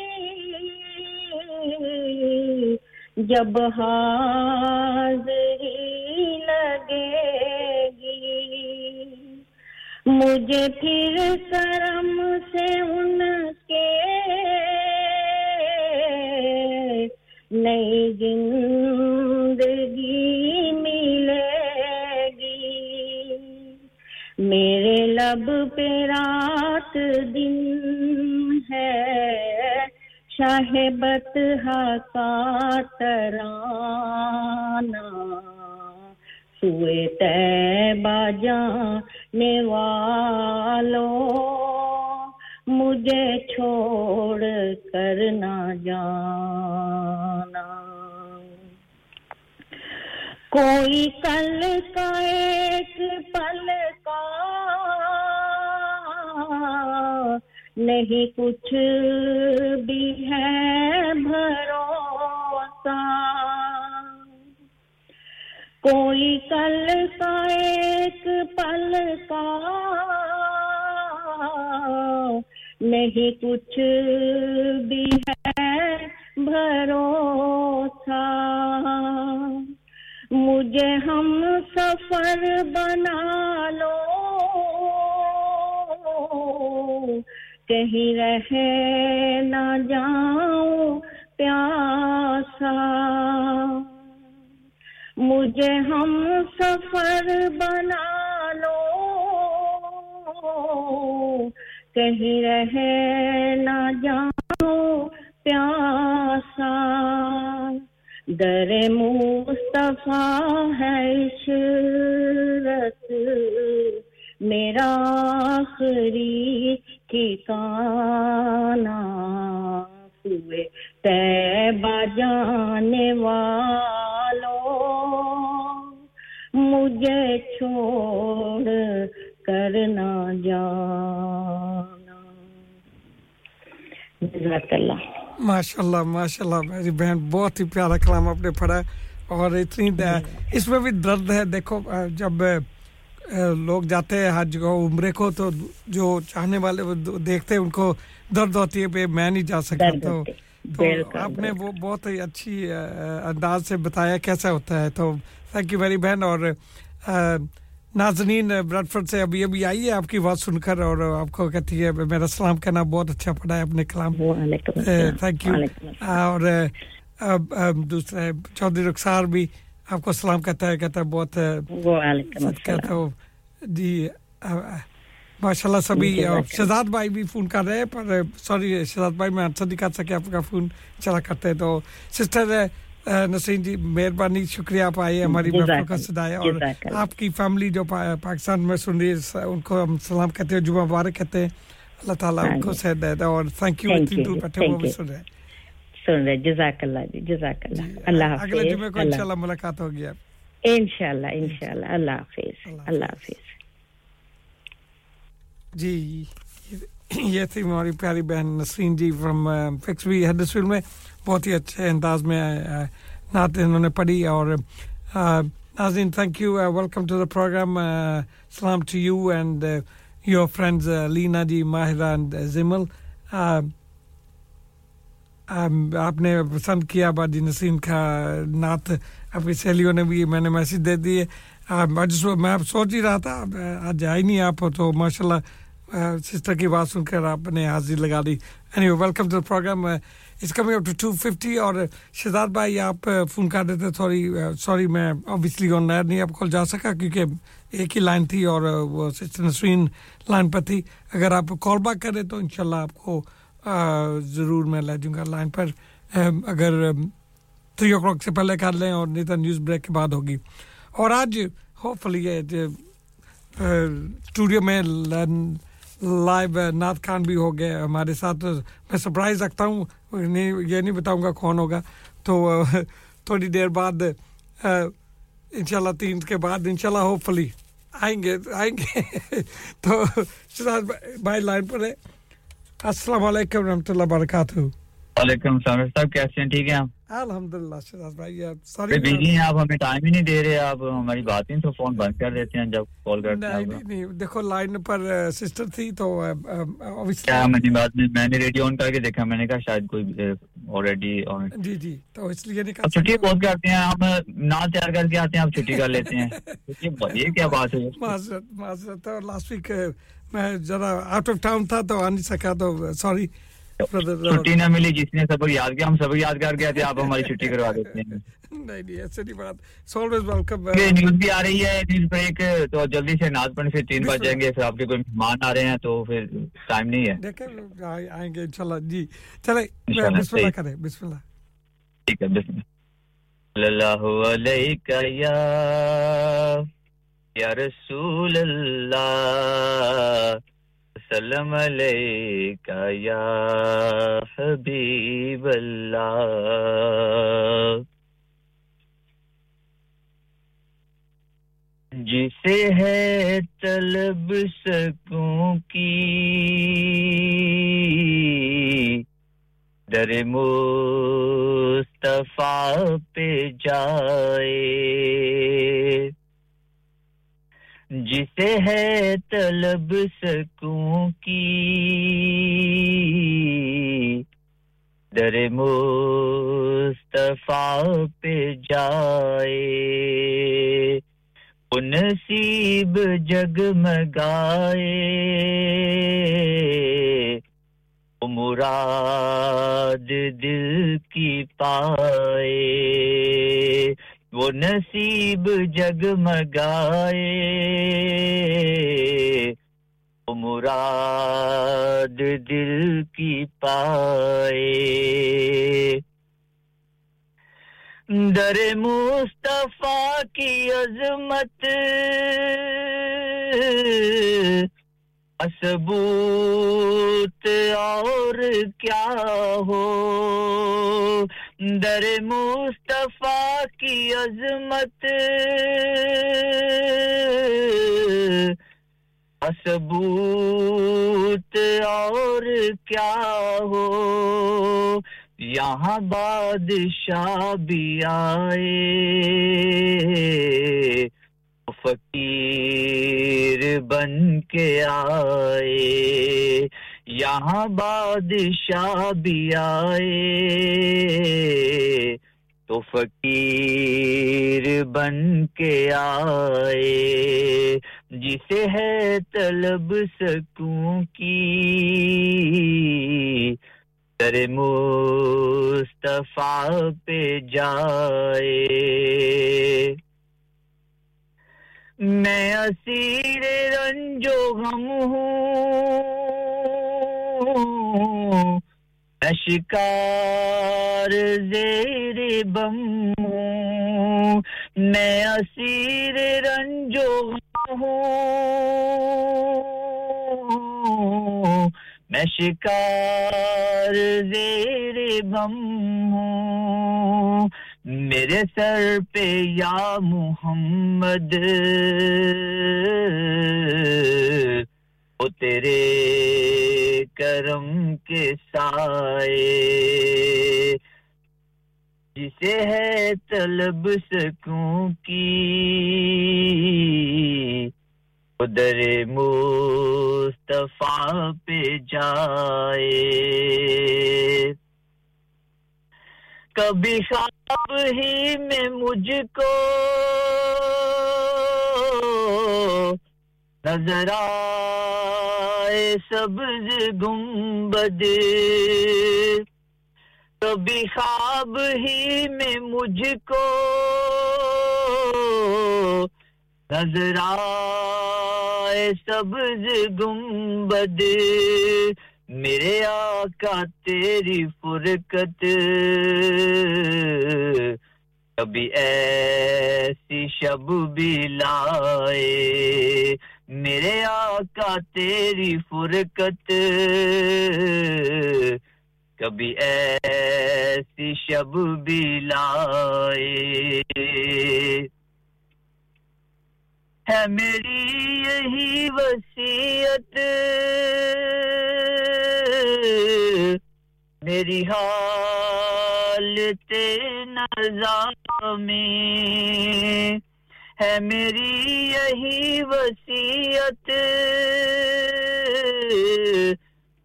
جب حاضری لگے گی۔ مجھے پھر کرم سے ان کے نئی زندگی ملے گی۔ میرے لب پہ رات دن ہے۔ شاہبت کا ترانہ۔ سوئے تیبہ جانے والوں۔ مجھے چھوڑ کر نہ جانا۔ کوئی کل کا ایک پل کا نہیں، کچھ بھی ہے بھروسہ۔ کوئی کل کا ایک پل کا نہیں کچھ بھی ہے بھروسہ۔ مجھے ہم سفر بنا لو۔ کہیں رہ نہ جاؤں پیاسا۔ مجھے ہم سفر بنا لو کہیں رہ نہ جاؤں پیاسا۔ در مصطفیٰ ہے عشرت، میرا آخری ٹھکانہ۔ ہوئے تیبہ جانے والوں، مجھے چھوڑ کرنا جانا۔ جزاک اللہ۔ ماشاء اللہ ماشاء اللہ میری بہن بہت ہی پیارا کلام آپ نے پڑھا اور اتنی دیا جی۔ اس میں بھی درد ہے۔ دیکھو جب لوگ جاتے ہیں حج کو عمرے کو تو جو چاہنے والے دیکھتے ہیں ان کو درد ہوتی ہے بھائی میں نہیں جا سکتا۔ تو تو آپ نے وہ بہت ہی اچھی انداز سے بتایا کیسا ہوتا ہے۔ تو تھینک یو ویری بہن اور ناظرین برڈفرڈ سے ابھی ابھی آئی ہے آپ کی بات سن کر اور آپ کو کہتی ہے میرا سلام کہنا بہت اچھا پڑا ہے اپنے کلام تھینک یو اور دوسرا چودھری رخسار بھی آپ کو سلام کہتا ہے کہتا ہے بہت کہتا ہو جی ماشاء اللہ۔ سبھی شہزاد بھائی بھی فون کر رہے ہیں پر سوری شہزاد بھائی میں آنسر نہیں کر سکے آپ کا فون چلا کرتے تو سسٹر نسین جی مہربانی شکریہ آپ آئے ہماری محفل کا سدایا اور آپ کی فیملی جو پاکستان میں سن رہی ہے ان کو ہم سلام کہتے ہیں جمعہ مبارک کہتے ہیں اللہ تعالیٰ ان کو ہاں جی۔ صحت دے اور تھینک یو اتنی دور بیٹھے وہ بھی سن رہے ہیں۔ جزاک اللہ جی جزاک اللہ۔ جی، اللہ حافظ اگلے جمعے کو انشاءاللہ ملاقات ہوگی آپ۔ انشاءاللہ انشاءاللہ۔ اللہ حافظ اللہ حافظ۔ جی یہ تھی ہماری پیاری بہن نسرین جی فرام فکس بھی حدث میں۔ بہت ہی اچھے انداز میں نعت انہوں نے پڑھی اور ناظرین thank you welcome to the programme salaam to you and your friends لینا جی ماہرہ اینڈ زمل آپ نے پسند کیا بادی نسیم کا نعت اپنی سہیلیوں نے بھی میں نے میسج دے دیے میں سوچ ہی رہا تھا آج آئی نہیں آپ تو ماشاء اللہ سسٹر کی بات سن کر آپ نے حاضری لگا دی۔ Annie welcome to the programme is coming up to two fifty اور شہزاد بھائی، آپ فون کر دیتے سوری سوری میں اوبیسلی آن لائن نہیں آپ کال جا سکا کیونکہ ایک ہی لائن تھی اور وہ نسرین لائن پر تھی. اگر آپ کال بیک کریں تو انشاءاللہ آپ کو ضرور میں لے جوں گا لائن پر. اگر تھری او کلاک سے پہلے کر لیں اور نہیں تو نیوز بریک کے بعد ہوگی. اور آج ہوپ فلی اسٹوڈیو میں لائن لائب نعت خان بھی ہو گئے ہمارے ساتھ۔ میں سرپرائز رکھتا ہوں یہ نہیں بتاؤں گا کون ہوگا۔ تو، تھوڑی دیر بعد ان شاء اللہ تین کے بعد ان شاء اللہ ہوپ فلی آئیں گے آئیں گے۔ تو، شہزاد بھائی لائن پر ہے السلام علیکم رحمۃ اللہ وبرکاتہ۔ وعلیکم السلام صاحب کیسے ہیں؟ ٹھیک ہیں آپ؟ الحمد للہ بھائی ساری بزی ہیں آپ ہمیں ٹائم ہی نہیں دے رہے آپ ہماری بات نہیں تو فون بند کر دیتے ہیں جب کال کرتے ہیں۔ نہیں نہیں دیکھو لائن پر سسٹر تھی تو کیا میں نے بعد میں نے ریڈیو آن کر کے دیکھا میں نے کہا شاید کوئی آلریڈی جی جی تو اس لیے نہیں کہا چھٹی بہت کرتے ہیں ہم نہ تیار کر کے آتے ہیں آپ چھٹی کر لیتے ہیں۔ یہ کیا بات ہے۔ معذرت معذرت لاسٹ ویک میں ذرا آؤٹ آف ٹاؤن تھا تو آ نہیں سکا تو سوری چھٹی نہ ملی جس نے سبق یاد کیا ہم سبق یاد کر گیا تھے آپ ہماری چھٹی کروا دیتے ہیں۔ نیوز uh, بھی آ رہی ہے نیوز بریک تو جلدی سے ناظمن پھر تین جائیں گے پھر آپ کے کوئی مہمان آ رہے ہیں تو پھر ٹائم نہیں ہے۔ آئیں گے انشاءاللہ۔ جی چلے بسم اللہ کریں بسم اللہ۔ ٹھیک ہے بسم اللہ۔ علیہ یا رسول اللہ۔ سلم علیکہ یا حبیب اللہ جسے ہے طلب سکوں کی در مصطفیٰ پہ جائے۔ جسے ہے طلب سکوں کی۔ در مصطفیٰ پہ جائے۔ ان جگمگائے مراد دل کی پائے۔ وہ نصیب جگمگائے مراد دل کی پائے۔ در مصطفیٰ کی عظمت۔ اسبوت اور کیا ہو۔ در مصطفیٰ کی عظمت۔ ثبوت اور کیا ہو؟ یہاں بادشاہ بھی آئے۔ فقیر بن کے آئے۔ یہاں بادشاہ بھی آئے، تو فقیر بن کے آئے، جسے ہے طلب سکوں کی۔ سر مصطفیٰ پہ جائے۔ میں اسیر رنجو غم ہوں ہوں۔ اشکار زیر بم میں اسیر رنجو ہوں۔ میں شکار زیر بم ہوں۔ میرے سر پہ یا محمد۔ او تیرے کرم کے سائے۔ جسے ہے طلب سکوں کی۔ ادھر مصطفیٰ پہ جائے۔ کبھی خواب ہی میں مجھ کو نظر آئے سبز گنبد۔ کبھی خواب ہی میں مجھ کو۔ نظر آئے سبز گنبد۔ میرے آقا تیری فرقت۔ کبھی ایسی شب بھی لائے۔ میرے آقا تیری فرقت۔ کبھی ایسی شب بھی لائے۔ ہے میری یہی وسیعت میری حالت نظام میں ہے میری یہی وسیعت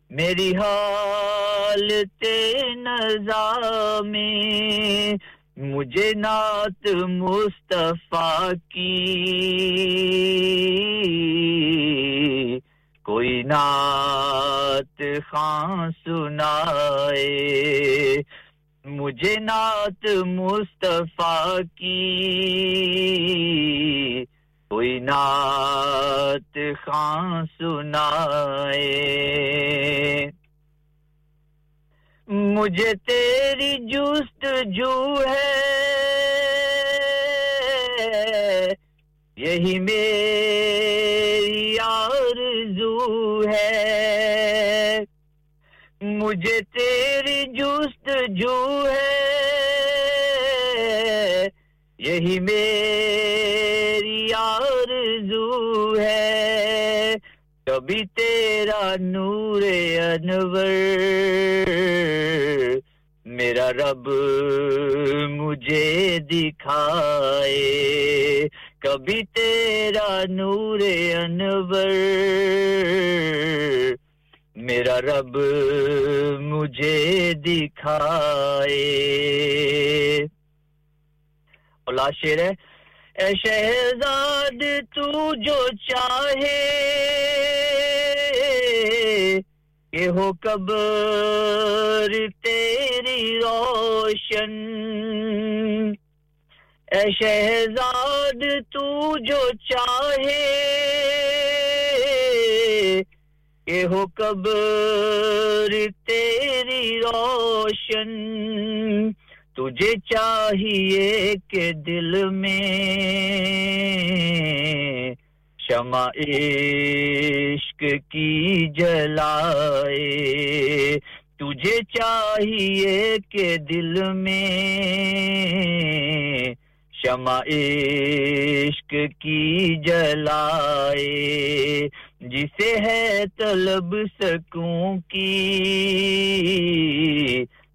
میری حالت نظا میں مجھے نعت مصطفیٰ کی۔ کوئی نعت خان سنائے مجھے نعت مصطفیٰ کی۔ کوئی نعت خان سنائے۔ مجھے تیری جست جو ہے، یہی میری آرزو ہے۔ مجھے تیری جست جو ہے، یہی میری آرزو ہے۔ کبھی تیرا نور انور، میرا رب مجھے دکھائے۔ کبھی تیرا نور انور میرا رب مجھے دکھائے۔ اولا شیر ہے، اے شہزاد، تو جو چاہے۔ کہ ہو قبر تیری روشن۔ اے شہزاد، تو جو چاہے۔ کہ ہو قبر تیری روشن تجھے چاہیے کہ دل میں شمع عشق کی جلائے تجھے چاہیے کہ دل میں شمع عشق کی جلائے جسے ہے طلب سکوں کی۔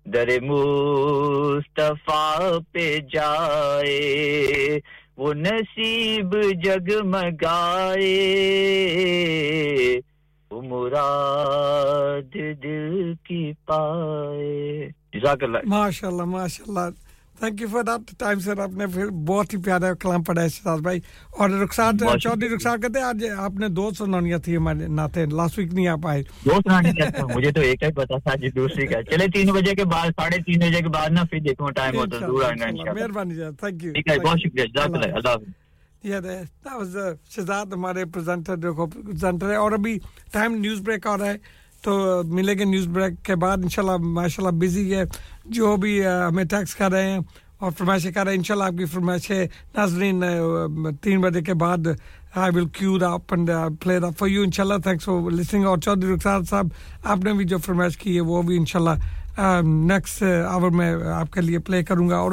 در مصطفیٰ پہ جائے، وہ نصیب جگمگائے وہ مراد دل کی پائے۔ جزاک اللہ ماشاء اللہ ماشاء اللہ thank you for that time sir آپ نے پھر بہت ہی پیارا کلام پڑھا ہے شہزاد بھائی۔ اور رخسار چودھری رخسار کہتے ہیں آج آپ نے دو سنانیاں تھی ہمارے ناتے لاسٹ ویک نہیں آ پائے دو سنانیاں اچھا۔ مجھے تو ایک ہی پتا تھا جی دوسری کا۔ چلے تین بجے کے بعد ساڑھے تین بجے کے بعد نا پھر دیکھوں ٹائم ہوتا ضرور آئیں گے مہربانی سر تھینک یو بہت شکریہ۔ اللہ حافظ۔ جی، شہزاد ہمارے پریزنٹر اور ابھی ٹائم نیوز بریک آ رہا ہے۔ تو ملے گے نیوز بریک کے بعد انشاءاللہ، ماشاءاللہ بزی ہے۔ جو بھی ہمیں ٹیکس کر رہے ہیں اور فرمائشیں کر رہے ہیں، انشاءاللہ آپ کی فرمائشیں ناظرین تین بجے کے بعد I will cue up and play the for you انشاءاللہ تھینکس فار لسنگ اور چودھری رخسار صاحب، آپ نے بھی جو فرمائش کی ہے، وہ بھی انشاءاللہ نیکسٹ آور میں آپ کے لیے پلے کروں گا۔ اور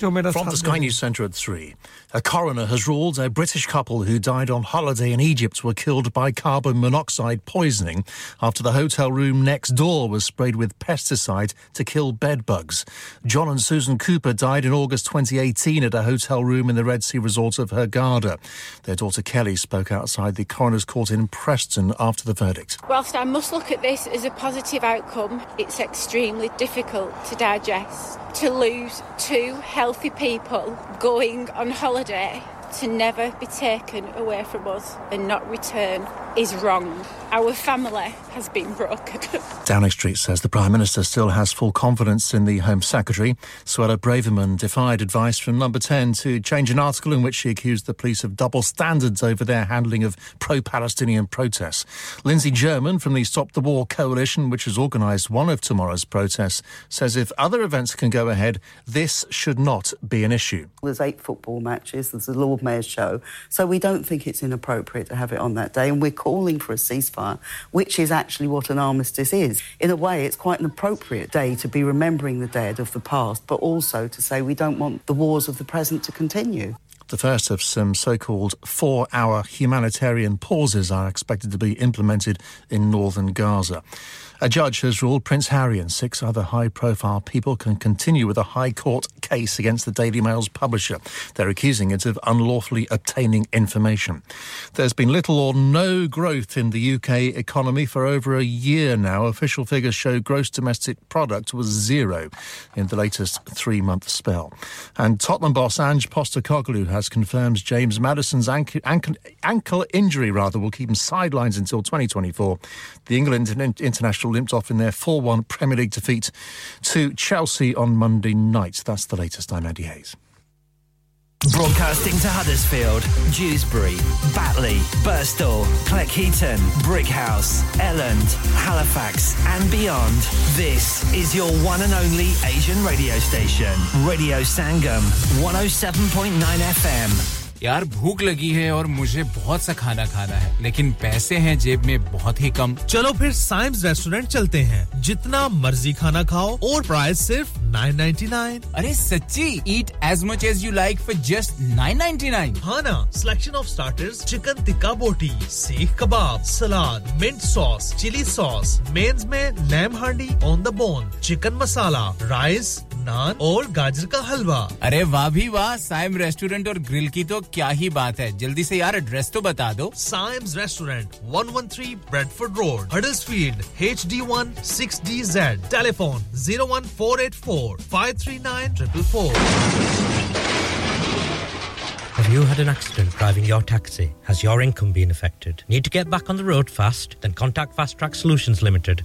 From the Sky News Centre at 3, a coroner has ruled a British couple who died on holiday in Egypt were killed by carbon monoxide poisoning after the hotel room next door was sprayed with pesticide to kill bedbugs. John and Susan Cooper died in August 2018 at a hotel room in the Red Sea resort of Hurghada. Their daughter Kelly spoke outside the coroner's court in Preston after the verdict. Whilst I must look at this as a positive outcome, it's extreme extremely difficult to digest to lose two healthy people going on holiday to never be taken away from us and not return is wrong. Our family has been broken. Downing Street says the Prime Minister still has full confidence in the Home Secretary. Suella Braverman defied advice from Number 10 to change an article in which she accused the police of double standards over their handling of pro Palestinian protests. Lindsay German from the Stop the War Coalition, which has organised one of tomorrow's protests, says if other events can go ahead, this should not be an issue. There's eight football matches, there's the Lord Mayor's show, so we don't think it's inappropriate to have it on that day, and we're calling for a ceasefire, which is actually what an armistice is. In a way, it's quite an appropriate day to be remembering the dead of the past, but also to say we don't want the wars of the present to continue. The first of some so called four hour humanitarian pauses are expected to be implemented in northern Gaza. A judge has ruled Prince Harry and six other high profile people can continue with a High Court case against the Daily Mail's publisher. They're accusing it of unlawfully obtaining information. There's been little or no growth in the UK economy for over a year now. Official figures show gross domestic product was zero in the latest three month spell. And Tottenham boss Ange Postecoglou has confirmed James Madison's ankle, ankle, ankle injury rather will keep him sidelines until 2024. The England international limped off in their 4 1 Premier League defeat to Chelsea on Monday night. That's the latest. I'm Andy Hayes. Broadcasting to Huddersfield, Dewsbury, Batley, Burstall, Cleckheaton, Brickhouse, Elland, Halifax, and beyond. This is your one and only Asian radio station, Radio Sangam, 107.9 FM. یار بھوک لگی ہے اور مجھے بہت سا کھانا کھانا ہے لیکن پیسے ہیں جیب میں بہت ہی کم۔ چلو پھر سائمز ریسٹورینٹ چلتے ہیں۔ جتنا مرضی کھانا کھاؤ اور پرائز صرف نائن نائنٹی نائن۔ ارے سچی eat as much as you like for just nine ninety nine. کھانا selection of starter chicken tikka boti seekh kebab salad mint sauce chilli sauce mains میں lamb handi on the bone chicken masala rice naan اور گاجر کا حلوہ ارے واہ بھی واہ سائم restaurant اور girl کی تو کیا ہی بات ہے جلدی سے یار ایڈریس تو بتا دو سائمز restaurant one one Bradford road Huddersfield H D one six D Z telephone zero one four eight four five three nine triple four Have you had an accident driving your taxi? Has your income been affected? Need to get back on the road fast? Then contact Fast Track Solutions Limited.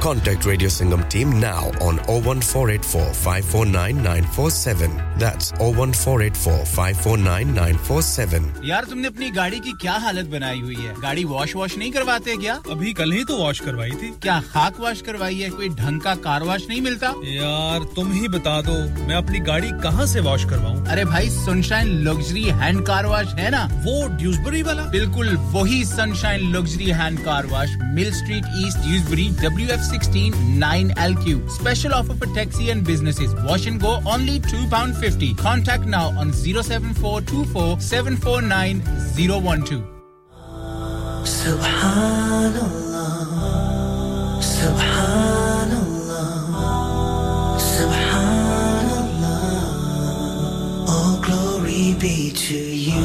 Contact Radio Singham team now on 01484 549 947. That's 01484 549 947. یار تم نے اپنی گاڑی کی کیا حالت بنائی ہوئی ہے گاڑی واش واش نہیں کرواتے کیا ابھی کل ہی تو واش کروائی تھی کیا خاک واش کروائی ہے کوئی ڈھنگ کا کار واش نہیں ملتا یار تم ہی بتا دو میں اپنی گاڑی کہاں سے واش کرواؤں ارے بھائی sunshine luxury hand car wash ہے نا وہ ڈیوزبری والا بالکل وہی sunshine luxury hand car wash mill street east Dewsbury W F 16 9LQ. Special offer for taxi and businesses. Wash and go only £2.50. Contact now on 07424 012 Subhanallah. Subhanallah. Subhanallah. All glory be to you.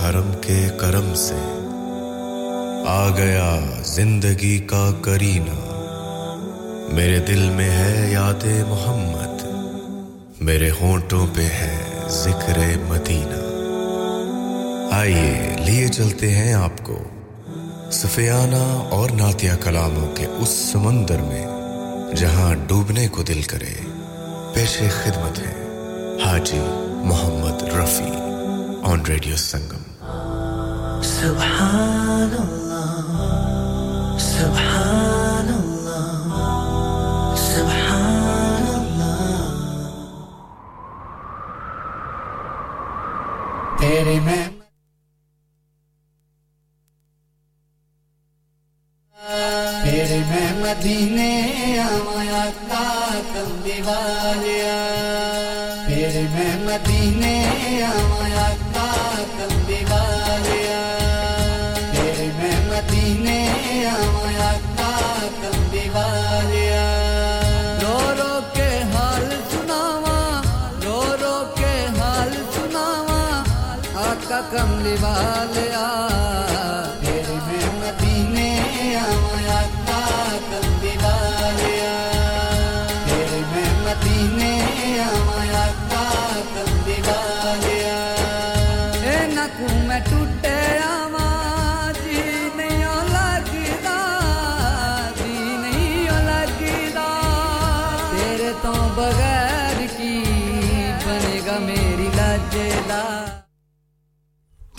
Haram ke karam se. آ گیا زندگی کا کرینہ۔ میرے دل میں ہے یاد محمد، میرے ہونٹوں پہ ہے ذکر مدینہ۔ آئیے، لیے چلتے ہیں آپ کو سفیانہ اور ناتیہ کلاموں کے اس سمندر میں، جہاں ڈوبنے کو دل کرے پیش خدمت ہے حاجی محمد رفیع آن ریڈیو سنگم۔ سبحان اللہ۔ سبحان اللہ سبحان اللہ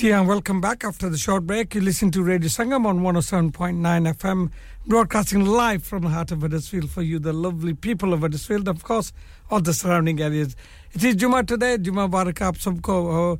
And welcome back after the short break. You listen to Radio Sangam on 107.9 FM, broadcasting live from the heart of Huddersfield for you, the lovely people of Huddersfield, of course, all the surrounding areas. It is Juma today, Juma Barak Subko, sabko,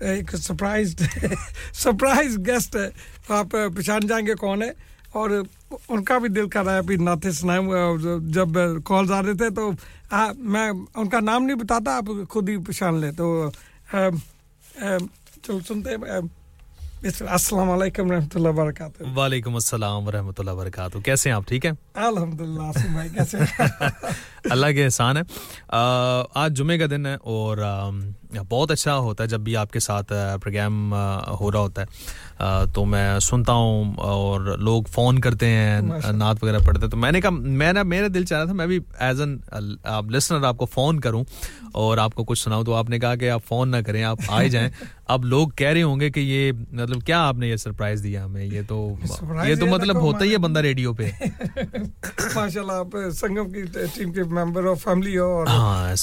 ایک surprise surprise guest آپ پہچان جائیں گے کون ہے۔ اور ان کا بھی دل کر رہا ہے ابھی ناطے سنائے جب کالز آ رہے تھے تو میں ان کا نام نہیں بتاتا، آپ خود ہی پہچان لیں۔ تو چلو سنتے السلام علیکم و رحمۃ اللہ وبرکاتہ۔ وعلیکم السلام و ورحمۃ اللہ وبرکاتہ۔ کیسے ہیں آپ؟ ٹھیک ہیں؟ الحمد للہ اللہ کے احسان ہے۔ آج جمعہ کا دن ہے اور بہت اچھا ہوتا ہے جب بھی آپ کے ساتھ پروگرام ہو رہا ہوتا ہے۔ تو میں سنتا ہوں اور لوگ فون کرتے ہیں نعت وغیرہ پڑھتے ہیں۔ تو میں نے کہا میں نے میرا دل چاہ رہا تھا میں بھی ایز این لسنر آپ کو فون کروں اور آپ کو کچھ سناؤں۔ تو آپ نے کہا کہ آپ فون نہ کریں آپ آئے جائیں۔ اب لوگ کہہ رہے ہوں گے کہ یہ مطلب کیا آپ نے یہ سرپرائز دیا ہمیں؟ یہ تو یہ تو مطلب ہوتا ہی ہے بندہ ریڈیو پہ۔ ماشاء اللہ آپ سنگم کی ٹیم کے ممبر اور فیملی ہو ہاں ہے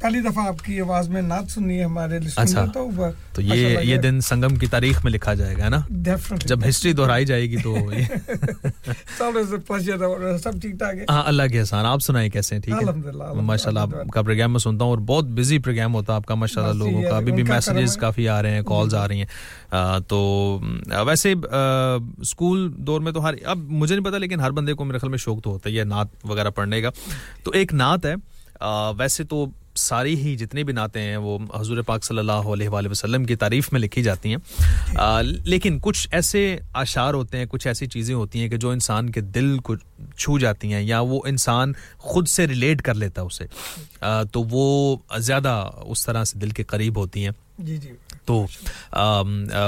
پہلی دفعہ آپ کی آواز میں نعت سنی ہے ہمارے اچھا، تو یہ یہ دن سنگم کی تاریخ میں لکھا جائے گا نا؟ جب ہسٹری دہرائی جائے گی تو سب ٹھیک ٹھاک ہے۔ ہاں اللہ کے احسان آپ سنائیں کیسے ہیں؟ ٹھیک ہے؟ ماشاء اللہ آپ کا پروگرام میں سنتا ہوں اور بہت بزی پروگرام ہوتا ہے آپ کا ماشاء اللہ لوگوں کا ابھی بھی میسجز کافی آ رہے ہیں کالز آ رہی ہیں. تو ویسے اسکول دور میں تو ہر، اب مجھے نہیں پتا لیکن ہر بندے کو میرے خیال میں شوق تو ہوتا ہی ہے نعت وغیرہ پڑھنے کا. تو ایک نعت ہے ویسے تو ساری ہی جتنی بھی نعتیں ہیں، وہ حضور پاک صلی اللہ علیہ وآلہ وسلم کی تعریف میں لکھی جاتی ہیں. لیکن کچھ ایسے اشعار ہوتے ہیں، کچھ ایسی چیزیں ہوتی ہیں کہ جو انسان کے دل کو چھو جاتی ہیں یا وہ انسان خود سے ریلیٹ کر لیتا اسے. تو وہ زیادہ اس طرح سے دل کے قریب ہوتی ہیں. جی جی۔ تو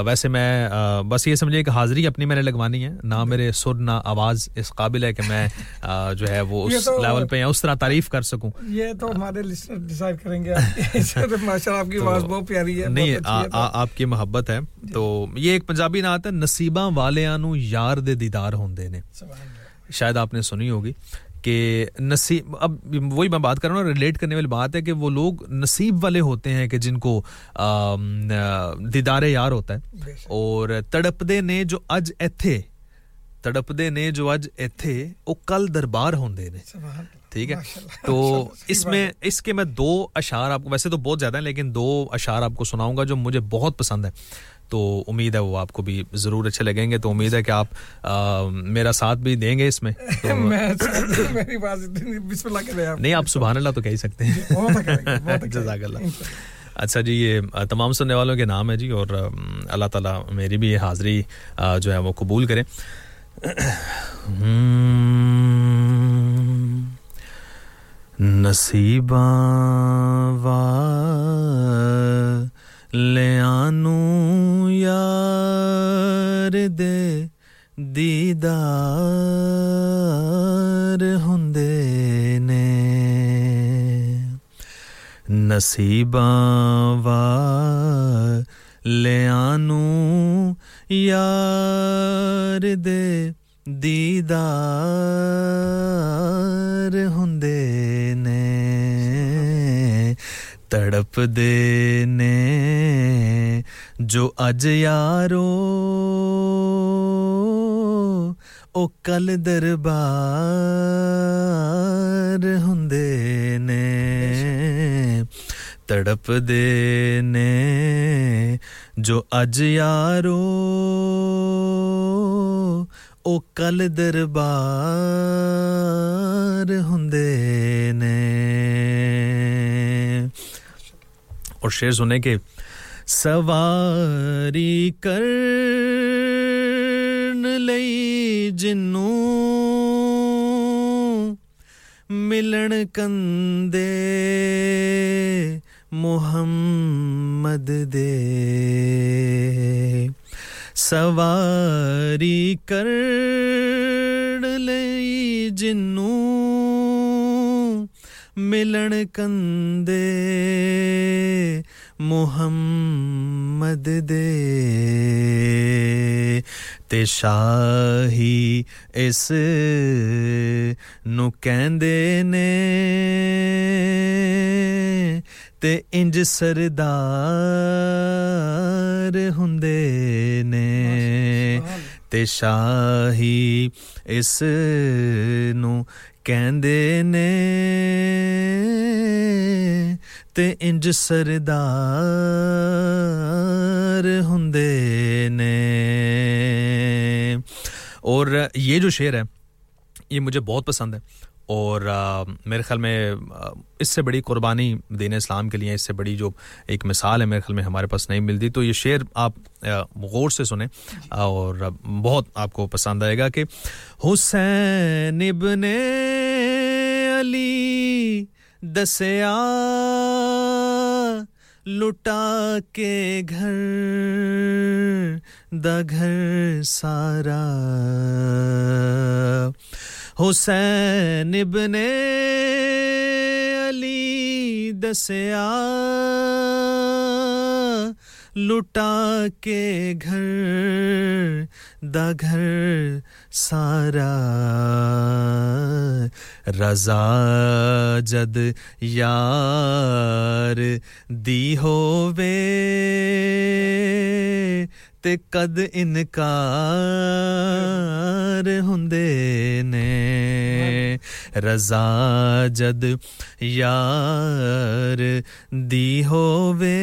ویسے میں بس یہ سمجھے کہ حاضری اپنی میں نے لگوانی ہے نہ میرے سر نہ آواز اس قابل ہے کہ میں جو ہے وہ اس لیول پہ اس طرح تعریف کر سکوں۔ یہ تو ہمارے ڈیسائیڈ کریں گے ماشاء آپ کی آواز بہت پیاری ہے نہیں آپ کی محبت ہے۔ جی۔ تو یہ ایک پنجابی نعت ہے نصیبہ والے نو یار دے دیدار ہوندے نے۔ شاید آپ نے سنی ہوگی۔ کہ نصیب اب وہی میں بات کر رہا ہوں ریلیٹ کرنے والی بات ہے کہ وہ لوگ نصیب والے ہوتے ہیں کہ جن کو دیدار یار ہوتا ہے۔ اور تڑپدے نے جو اج ایتھے تڑپدے نے جو اج ایتھے وہ کل دربار ਹੁੰਦੇ ਨੇ ٹھیک ہے؟ تو اس میں اس کے میں دو اشعار آپ کو ویسے تو بہت زیادہ ہیں لیکن دو اشعار آپ کو سناؤں گا جو مجھے بہت پسند ہیں۔ تو امید ہے وہ آپ کو بھی ضرور اچھے لگیں گے تو امید ہے کہ آپ میرا ساتھ بھی دیں گے اس میں۔ نہیں آپ سبحان اللہ تو کہہ سکتے ہیں۔ جزاک اللہ۔ اچھا جی یہ تمام سننے والوں کے نام ہے جی اور اللہ تعالیٰ میری بھی حاضری جو ہے وہ قبول کریں نصیباں ਲਿਆਨੂੰ ਯਾਰ ਦੇ ਦੀਦਾਰ ਹੁੰਦੇ ਨੇ। ਨਸੀਬਾਂ ਵਾ ਲਿਆਨੂੰ ਯਾਰ ਦੇ ਦੀਦਾਰ ਹੁੰਦੇ ਨੇ। ਤੜਪਦੇ ਨੇ ਜੋ ਅੱਜ ਯਾਰੋ, ਉਹ ਕੱਲ ਦਰਬਾਰ ਹੁੰਦੇ ਨੇ। ਤੜਪਦੇ ਨੇ ਜੋ ਅੱਜ ਯਾਰੋ, ਉਹ ਕੱਲ ਦਰਬਾਰ ਹੁੰਦੇ ਨੇ। اور شعر سنے کے سواری کر لئی جنوں ملن کندے محمد دے سواری کر لئی جنوں ਮਿਲਣ ਕੰਦੇ ਮੁਹੰਮਦ ਦੇ। ਤੇ ਸ਼ਾਹੀ ਇਸ ਨੂੰ ਕਹਿੰਦੇ ਨੇ। ਤੇ ਇੰਜ ਸਰਦਾਰ ਹੁੰਦੇ ਨੇ। ਤੇ ਸ਼ਾਹੀ ਇਸ ਨੂੰ ਕਹਿੰਦੇ ਨੇ ਤੇ ਇੰਜ ਸਰਦਾਰ ਹੁੰਦੇ ਨੇ। اور یہ جو شعر ہے یہ مجھے بہت پسند ہے اور میرے خیال میں اس سے بڑی قربانی دین اسلام کے لیے، اس سے بڑی جو ایک مثال ہے، میرے خیال میں ہمارے پاس نہیں ملتی۔ تو یہ شعر آپ غور سے سنیں۔ اور بہت آپ کو پسند آئے گا کہ حسین ابن علی دسیا لٹا کے گھر، دا گھر سارا۔ حسین ابن علی دسیا لٹا کے گھر، دا گھر سارا۔ رضا جد یار دی ہووے۔ ਤੇ ਕਦ ਇਨਕਾਰ ਹੁੰਦੇ ਨੇ ਰਜ਼ਾ ਜਦ ਯਾਰ ਦੀ ਹੋਵੇ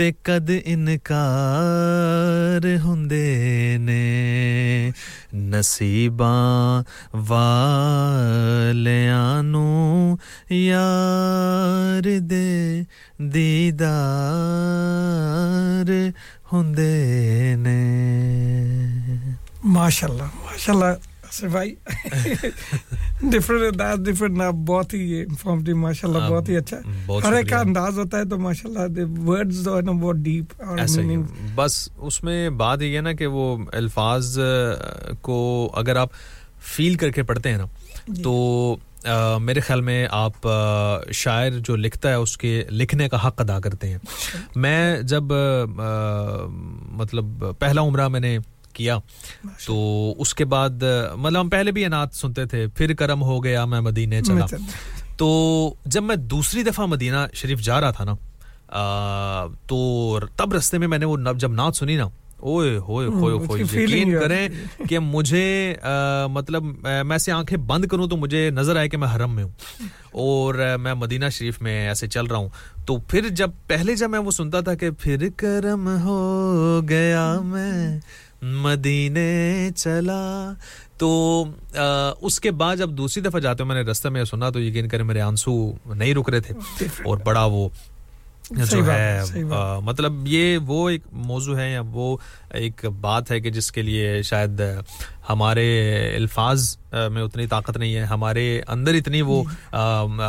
ਤੇ ਕਦ ਇਨਕਾਰ ਹੁੰਦੇ ਨੇ ਨਸੀਬਾਂ ਵਾਲਿਆਂ ਨੂੰ ਯਾਰ ਦੇ ਦੀਦਾਰ ਹੁੰਦੇ ਨੇ ਮਾਸ਼ਾਅੱਲਾ ਮਾਸ਼ਾਅੱਲਾ بھائی انداز بہت ہی ماشاء اللہ بہت ہی اچھا ہر ایک کا انداز ہوتا ہے تو ماشاء اللہ ورڈز جو ہے نا بہت ڈیپ بس اس میں بات یہ ہے نا کہ وہ الفاظ کو اگر آپ فیل کر کے پڑھتے ہیں نا تو میرے خیال میں آپ شاعر جو لکھتا ہے اس کے لکھنے کا حق ادا کرتے ہیں میں جب مطلب پہلا عمرہ میں نے کیا۔ تو اس کے بعد مطلب ہم پہلے بھی انات سنتے تھے پھر کرم ہو گیا میں مدینے چلا۔ تو جب میں دوسری دفعہ مدینہ شریف جا رہا تھا نا تو تب رستے میں میں نے وہ جب نعت سنی نا اوئے ہوئے ہوئے ہوئے یقین کریں کہ مجھے مطلب میں سے آنکھیں بند کروں تو مجھے نظر آئے کہ میں حرم میں ہوں۔ اور میں مدینہ شریف میں ایسے چل رہا ہوں۔ تو پھر جب پہلے جب میں وہ سنتا تھا کہ پھر کرم ہو گیا میں مدینے چلا۔ تو اس کے بعد جب دوسری دفعہ جاتے ہوئے میں نے رستے میں سنا تو یقین کریں میرے آنسو نہیں رک رہے تھے اور بڑا وہ جو ہے مطلب یہ وہ ایک موضوع ہے یا وہ ایک بات ہے کہ جس کے لیے شاید ہمارے الفاظ میں اتنی طاقت نہیں ہے۔ ہمارے اندر اتنی وہ جی۔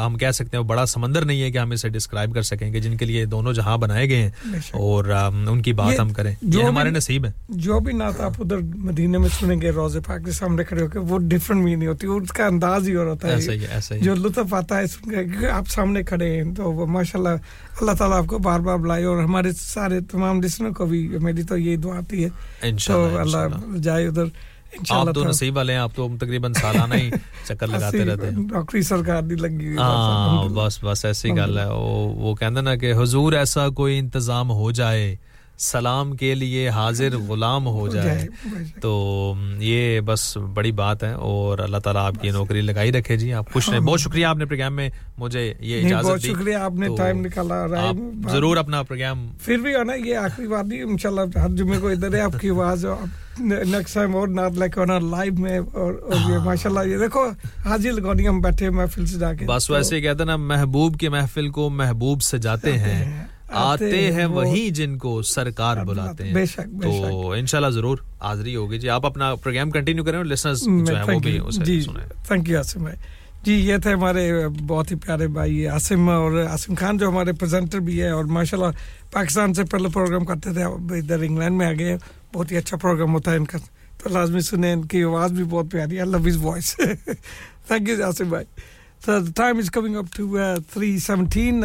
ہم کہہ سکتے ہیں بڑا سمندر نہیں ہے کہ ہم اسے ڈسکرائب کر سکیں کہ جن کے لیے دونوں جہاں بنائے گئے ہیں۔ اور ان کی بات ہم کریں۔ جو ہمارے نصیب ہے جو بھی نعت آپ ادھر مدینے میں سنیں گے روز پاک کے سامنے کھڑے ہو کے وہ ڈفرنٹ بھی نہیں ہوتی اس کا انداز ہی اور ہوتا ہے۔ ایسا ہی ایسا ہی جو لطف آتا ہے سن کے آپ سامنے کھڑے ہیں تو ماشاء اللہ اللہ تعالیٰ آپ کو بار بار بلائے اور ہمارے سارے تمام لسنر کو بھی میری تو یہ دعا آتی ہے۔ تو اللہ جائے ادھر۔ آپ تو نصیب والے ہیں آپ تو تقریباً سالانہ ہی چکر لگاتے رہتے ہیں۔ ڈاکٹری سرکار دی لگی ہاں بس بس ایسی گل ہے۔ وہ کہندے نا کہ حضور ایسا کوئی انتظام ہو جائے سلام کے لیے حاضر غلام ہو جائے۔ تو یہ بس بڑی بات ہے اور اللہ تعالیٰ آپ کی نوکری لگائی رکھے جی آپ خوش رہیں۔ ہاں۔ بہت شکریہ آپ نے پروگرام میں مجھے یہ اجازت دی۔ بہت شکریہ آپ نے ٹائم نکالا آپ ضرور اپنا پروگرام پھر بھی ہونا یہ آخری بات نہیں انشاءاللہ ہر جمعے کو ادھر ہے آپ کی آواز نیکس ٹائم اور نات لائک آن لائیو میں اور یہ ہاں۔ ماشاءاللہ یہ دیکھو حاضر لگونی ہم بیٹھے محفل سجا کے۔ بس ویسے کہتے ہیں نا محبوب کے محفل کو محبوب سجاتے ہیں۔ آتے ہیں وہی جن کو سرکار بلاتے ہیں۔ تو انشاءاللہ ضرور حاضری ہوگی۔ جی آپ اپنا پروگرام کنٹینیو کریں اور لسنرز جو ہیں وہ بھی اسے جی، سنیں۔ تھینک یو آسم بھائی۔ جی یہ تھے ہمارے بہت ہی پیارے بھائی عاصم اور عاصم خان جو ہمارے پریزنٹر بھی ہے اور ماشاءاللہ پاکستان سے پہلے پروگرام کرتے تھے۔ اب ادھر انگلینڈ میں آگئے ہیں۔ بہت ہی اچھا پروگرام ہوتا ہے ان کا۔ تو لازمی سنیں ان کی آواز بھی بہت پیاری ہے۔ Love is voice thank you Asim بھائی۔ Time is coming up to three seventeen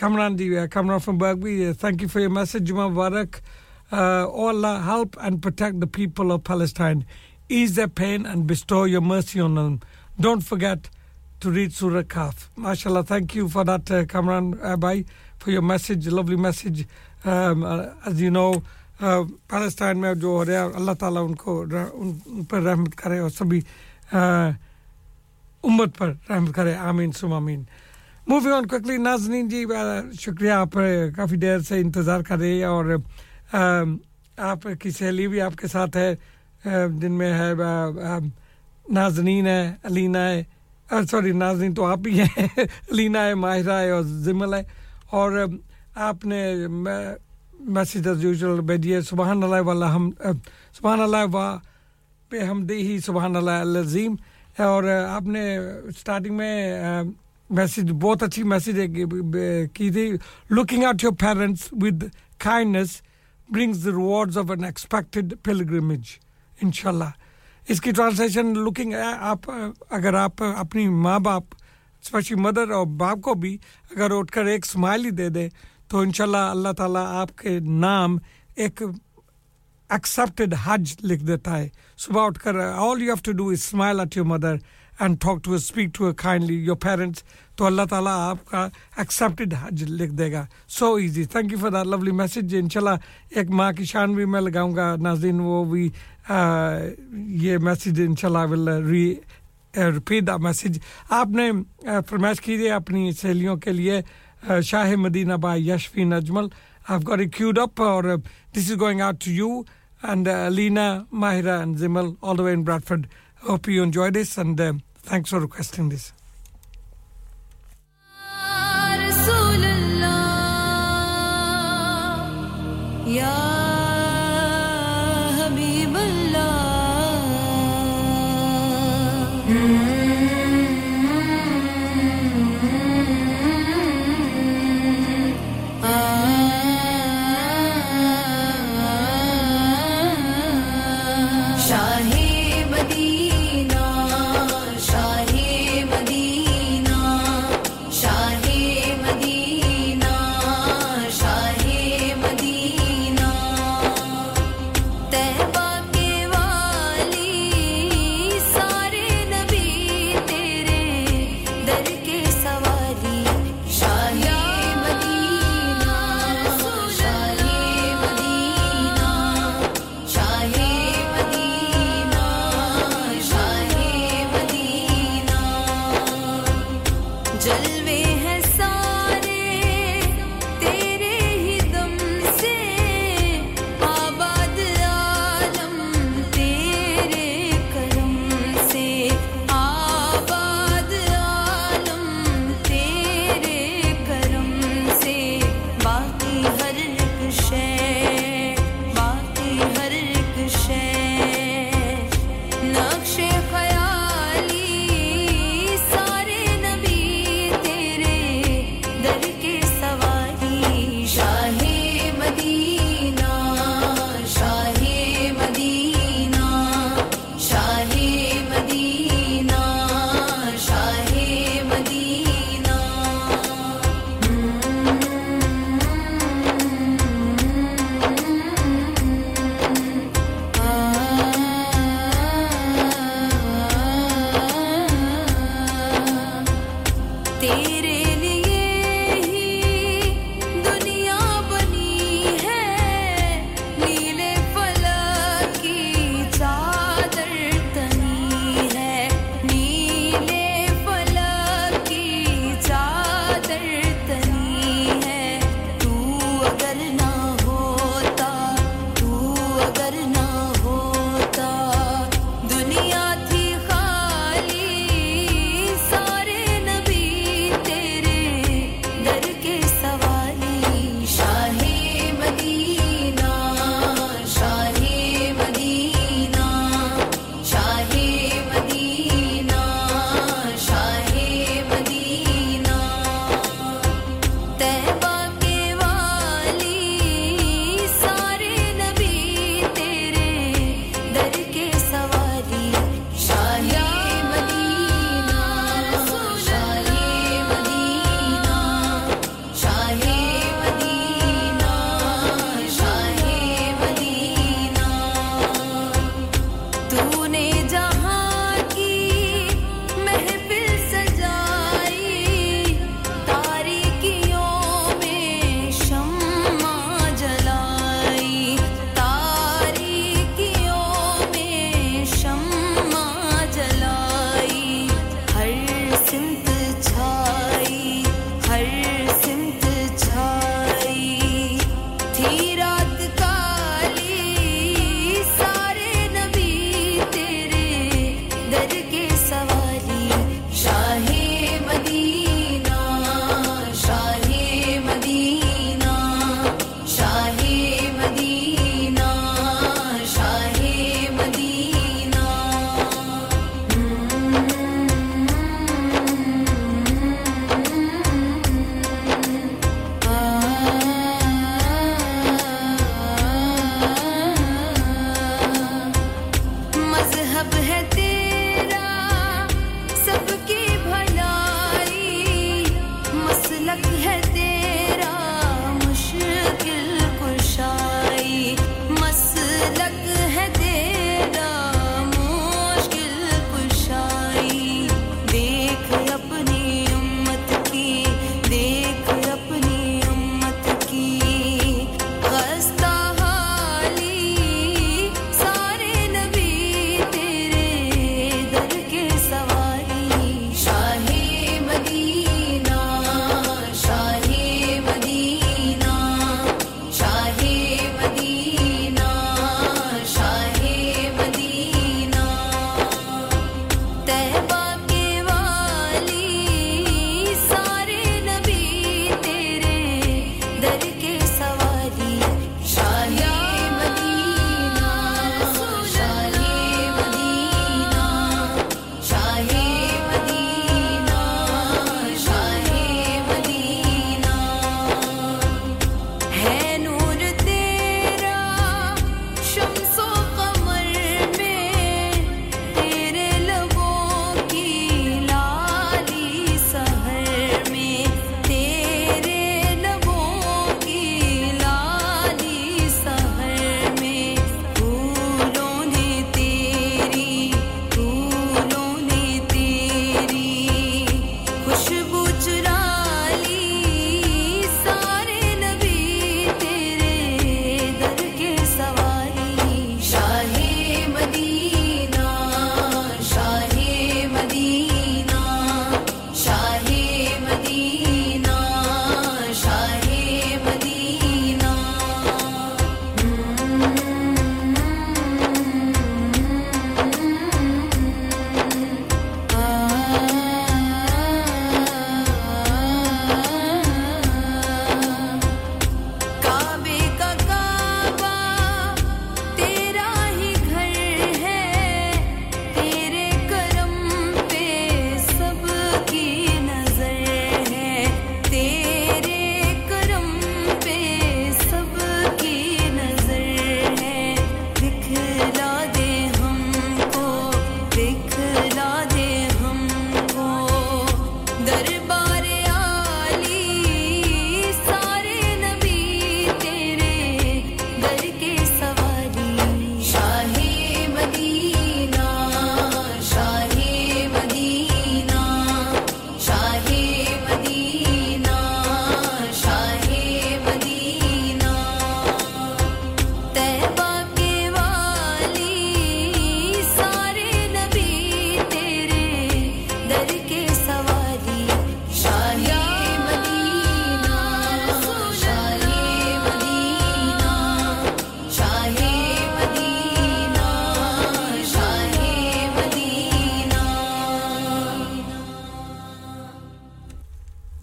Kamran Di, Kamran from Bergby, thank you for your message. Juma Mubarak. Allah help and protect the people of Palestine. Ease their pain and bestow your mercy on them. Don't forget to read Surah Kaf. MashaAllah, thank you for that, uh, Kamran Abai, uh, for your message, lovely message. Um, uh, as you know, Pakistan میں جو ہو رہا ہے، اللہ تعالیٰ ان کو ان پر رحمت کرے اور سبھی امت پر رحمت کرے۔ آمین سم آمین۔ مووی آن کوکلی ناظرین جی شکریہ آپ کافی دیر سے انتظار کر رہی ہے اور آپ کی سہیلی بھی آپ کے ساتھ ہے جن میں ہے نازنین ہے، علینا ہے۔ سوری نازنین تو آپ ہی ہیں۔ علینا ہے، ماہرہ ہے اور زمل ہے۔ اور آپ نے میسج از یوزول بیڈیے سبحان اللہ والا ہم سبحان اللہ وا پہ ہی سبحان اللہ عظیم اور آپ نے اسٹارٹنگ میں میسج بہت اچھی میسج کی تھی۔ Looking out your parents with kindness brings the rewards of an expected pilgrimage ان شاء اللہ اس کی ٹرانسلیشن لکنگ آپ، اگر آپ اپنی ماں باپ اسپیشلی مدر اور باپ کو بھی، اگر اٹھ کر ایک اسمائل ہی دے دیں تو انشاءاللہ اللہ تعالیٰ آپ کے نام ایک ایکسیپٹڈ حج لکھ دیتا ہے۔ صبح اٹھ کر all you have to do is smile at your mother and talk to speak to a kindly your parents تو اللہ تعالیٰ آپ کا ایکسیپٹڈ حج لکھ دے گا۔ So easy thank you for the lovely message ان شاء اللہ ایک ماں کی شان بھی میں لگاؤں گا۔ ناظرین، وہ بھی یہ میسج ان شاء اللہ ول ری رپیٹ دا میسج آپ نے فرمائش کیجیے اپنی سہیلیوں کے لیے۔ Uh, Shahid Medina by Yashfi Najmal. I've got it queued up, or uh, this is going out to you and uh, Lina, Mahira, and Zimal, all the way in Bradford. Hope you enjoy this, and uh, thanks for requesting this.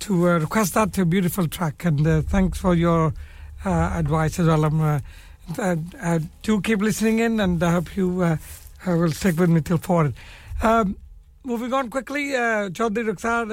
to uh, request that a beautiful track and uh, thanks for your uh, advice as well. Um, do keep listening in and I hope you will stick with me till four. Um, moving on quickly, Chaudhry Rukhsar,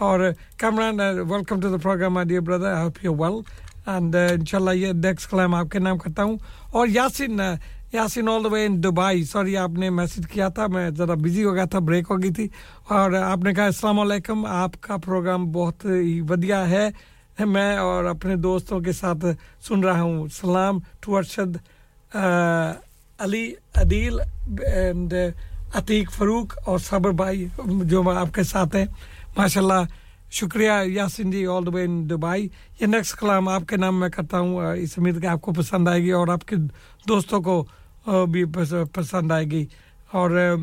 اور Kamran welcome to the programme I dear brother I hope you well and ان شاء اللہ یہ next climb آپ کے نام کرتا ہوں اور Yasin Yasin all the way in Dubai sorry آپ نے میسج کیا تھا میں ذرا بزی ہو گیا تھا بریک ہو گئی تھی اور آپ نے کہا السلام علیکم آپ کا پروگرام بہت ہی ودیا ہے میں اور اپنے دوستوں کے ساتھ سن رہا ہوں سلام ٹو ارشد علی عدیل اینڈ عتیق فروق اور صبر بھائی جو آپ کے ساتھ ہیں ماشاء اللہ شکریہ Yasin ji all the way in Dubai یہ نیکسٹ کلام آپ کے نام میں کرتا ہوں اس امید کہ آپ کو پسند آئے گی اور آپ کے دوستوں کو بھی پسند آئے گی۔ اور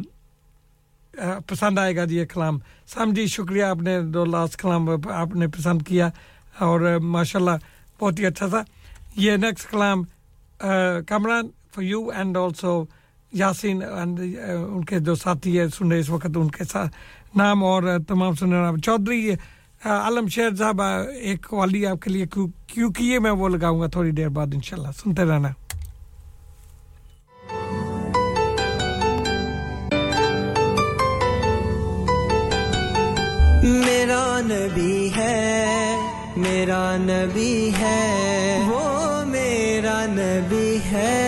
پسند آئے گا جی یہ کلام۔ سام جی شکریہ آپ نے دو لاسٹ کلام آپ نے پسند کیا۔ اور ماشاء اللہ بہت ہی اچھا تھا۔ یہ نیکسٹ کلام Kamran for you and also Yasin and ان کے جو ساتھی ہے سن رہے اس وقت ان کے ساتھ نام اور تمام سنر چودھری علم شیر صاحب ایک والی آپ کے لیے کیوں کیے، میں وہ لگاؤں گا تھوڑی دیر بعد انشاءاللہ۔ سنتے رہنا۔ میرا نبی ہے، میرا نبی ہے، وہ میرا نبی ہے۔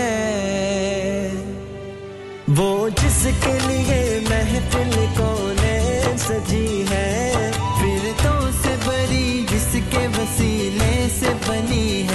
وہ جس کے لیے محفل سجی ہے پھر تو سے بری جس کے وسیلے سے بنی ہے۔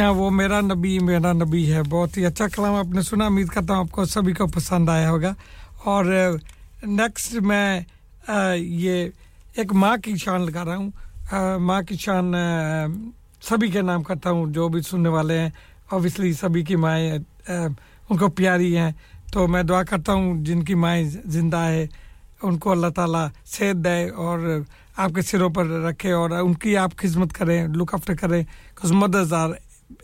ہاں وہ میرا نبی میرا نبی ہے، بہت ہی اچھا کلام آپ نے سنا۔ امید کرتا ہوں آپ کو سبھی کو پسند آیا ہوگا۔ اور نیکسٹ میں یہ ایک ماں کی شان لگا رہا ہوں۔ ماں کی شان سبھی کے نام کرتا ہوں، جو بھی سننے والے ہیں۔ اوبیسلی سبھی کی مائیں ان کو پیاری ہیں۔ تو میں دعا کرتا ہوں، جن کی مائیں زندہ ہے، ان کو اللہ تعالیٰ صحت دے اور آپ کے سروں پر رکھے اور ان کی آپ خدمت کریں لک آفٹر کریں۔ Cause mothers are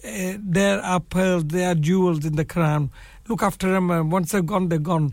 uh, there are pearls, there are jewels in the Quran. Look after them. Uh, once they're gone, they're gone.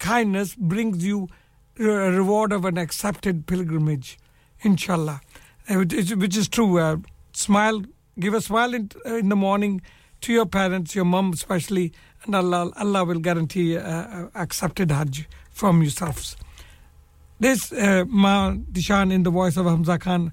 kindness brings you a reward of an accepted pilgrimage, inshallah, eh, which is, true. Uh, smile, give a smile in, uh, in the morning to your parents, your mom especially, and Allah, Allah will guarantee uh, uh accepted Hajj from yourselves. This uh, Ma Dishan in the voice of Hamza Khan,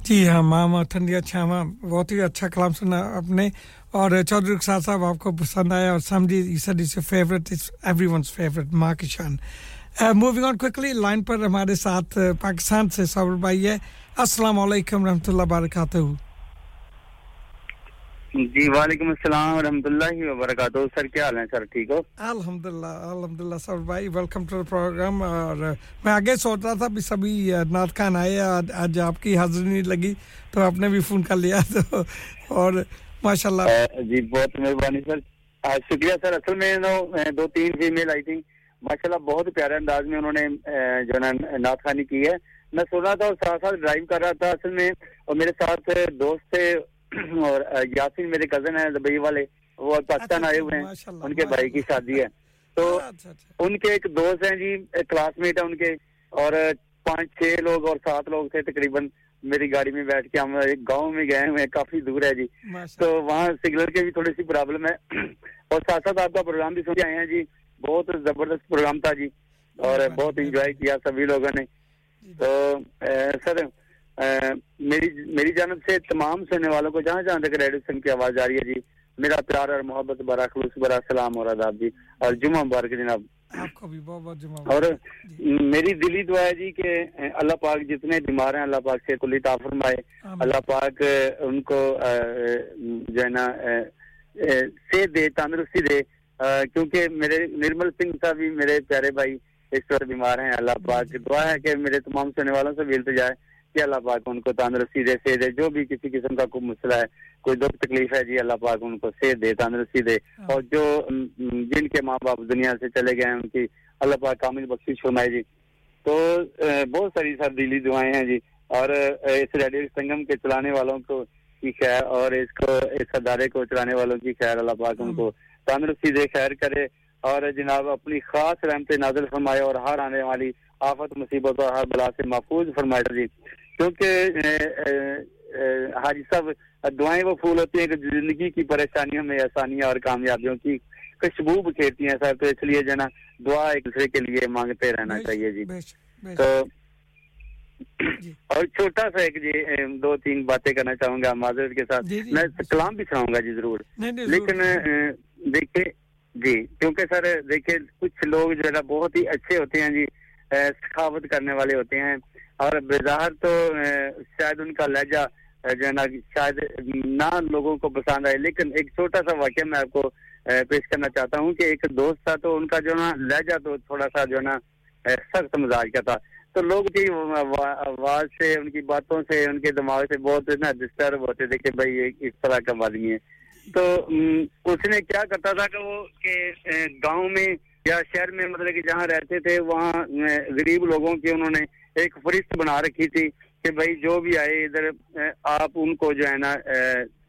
جی ہاں ماما ٹھنڈیا چھاواں بہت ہی اچھا کلام سنا آپ نے۔ اور چودھری رخصاد صاحب آپ کو پسند آیا اور سمجھی sir favourite everyone's favourite ماں موونگ آن کوئکلی لائن پر ہمارے ساتھ، پاکستان سے صبر بھائی ہے۔ السلام علیکم رحمۃ اللہ، وبرکاتہ۔ جی وعلیکم السلام ورحمۃ اللہ وبرکاتہ۔ سر کیا حال ہیں؟ سر ٹھیک ہو؟ الحمد للہ الحمد للہ سر بھائی ویلکم ٹو پروگرام اور میں آگے سوچ رہا تھا بھی سبھی نعت خان آئے آج آپ کی حاضری نہیں لگی تو آپ نے بھی فون کر لیا تو اور ماشاء اللہ جی بہت مہربانی سر۔ شکریہ سر اصل میں دو تین فی میل آئی تھیں۔ ماشاء اللہ بہت پیارے انداز میں انہوں نے جو ہے نعت خانی کی ہے۔ میں سن رہا تھا اور ساتھ ساتھ ڈرائیو کر رہا تھا اصل میں اور میرے ساتھ دوست تھے اور یاسین میرے کزن ہیں دبئی والے وہ پاکستان آئے ہوئے ہیں ان کے بھائی کی شادی ہے۔ تو ان کے ایک دوست ہیں جی کلاس میٹ ہے ان کے اور پانچ چھ لوگ اور سات لوگ تھے تقریباً۔ میری گاڑی میں بیٹھ کے ہم ایک گاؤں میں گئے ہوئے ہیں کافی دور ہے جی۔ تو وہاں سگنل کے بھی تھوڑی سی پرابلم ہے۔ اور ساتھ ساتھ آپ کا پروگرام بھی سن آئے ہیں جی۔ بہت زبردست پروگرام تھا جی۔ اور بہت انجوائے کیا سبھی لوگوں نے۔ تو سر میری میری جانب سے تمام سننے والوں کو جہاں جہاں تک ریڈیو سن کی آواز آ رہی ہے جی میرا پیار اور محبت برا خلوص برا سلام اور آداب جی اور جمعہ مبارک جناب۔ اور میری دلی دعا ہے جی کہ اللہ پاک جتنے بیمار ہیں اللہ پاک سے کلی تا فرمائے۔ اللہ پاک ان کو جو ہے نا سے دے تندرستی دے۔ کیونکہ میرے نرمل سنگھ صاحب بھی میرے پیارے بھائی اس طرح بیمار ہیں۔ اللہ پاک دعا ہے کہ میرے تمام سننے والوں سے بھی التجا کہ اللہ پاک ان کو تندرستی دے سے دے جو بھی کسی قسم کا کوئی مسئلہ ہے کوئی دکھ تکلیف ہے جی اللہ پاک ان کو صحت دے تندرستی دے۔ ہاں۔ اور جو جن کے ماں باپ دنیا سے چلے گئے ہیں ان کی اللہ پاک کامل بخشش فرمائے جی۔ تو بہت ساری سر دلی دعائیں ہیں جی۔ اور اس ریڈیو سنگم کے چلانے والوں کو کی خیر اور اس کو اس ادارے کو چلانے والوں کی خیر اللہ پاک ان کو ہاں۔ تندرستی دے خیر کرے۔ اور جناب اپنی خاص رحمت نازل فرمائے اور ہر آنے والی آفت مصیبت اور ہر بلا سے محفوظ فرمائے جی۔ کیونکہ حاجی صاحب دعائیں وہ پھول ہوتی ہیں کہ زندگی کی پریشانیوں میں آسانیاں اور کامیابیوں کی خوشبو بکھیرتی ہیں صاحب تو اس لیے جو ہے نا دعا ایک دوسرے کے لیے مانگتے رہنا چاہیے جی۔ تو اور چھوٹا سا ایک جی دو تین باتیں کرنا چاہوں گا معذرت کے ساتھ۔ میں کلام بھی سناؤں گا جی ضرور۔ لیکن دیکھیں جی کیونکہ سر دیکھیں کچھ لوگ جو ہے نا بہت ہی اچھے ہوتے ہیں جی سخاوت کرنے والے ہوتے ہیں۔ اور بظاہر تو شاید ان کا لہجہ جو ہے نا شاید نہ لوگوں کو پسند آئے، لیکن ایک چھوٹا سا واقعہ میں آپ کو پیش کرنا چاہتا ہوں کہ ایک دوست تھا تو ان کا جو نا لہجہ تو تھوڑا سا جو نا سخت مزاج کا تھا۔ تو لوگ کی آواز سے، ان کی باتوں سے، ان کے دماغ سے بہت نا ڈسٹرب ہوتے تھے کہ بھائی اس طرح کا آدمی ہے۔ تو اس نے کیا کرتا تھا کہ وہ، کہ گاؤں میں یا شہر میں مطلب کہ جہاں رہتے تھے، وہاں غریب لوگوں کے انہوں نے ایک فرست بنا رکھی تھی کہ بھائی جو بھی آئے ادھر آپ ان کو جو ہے نا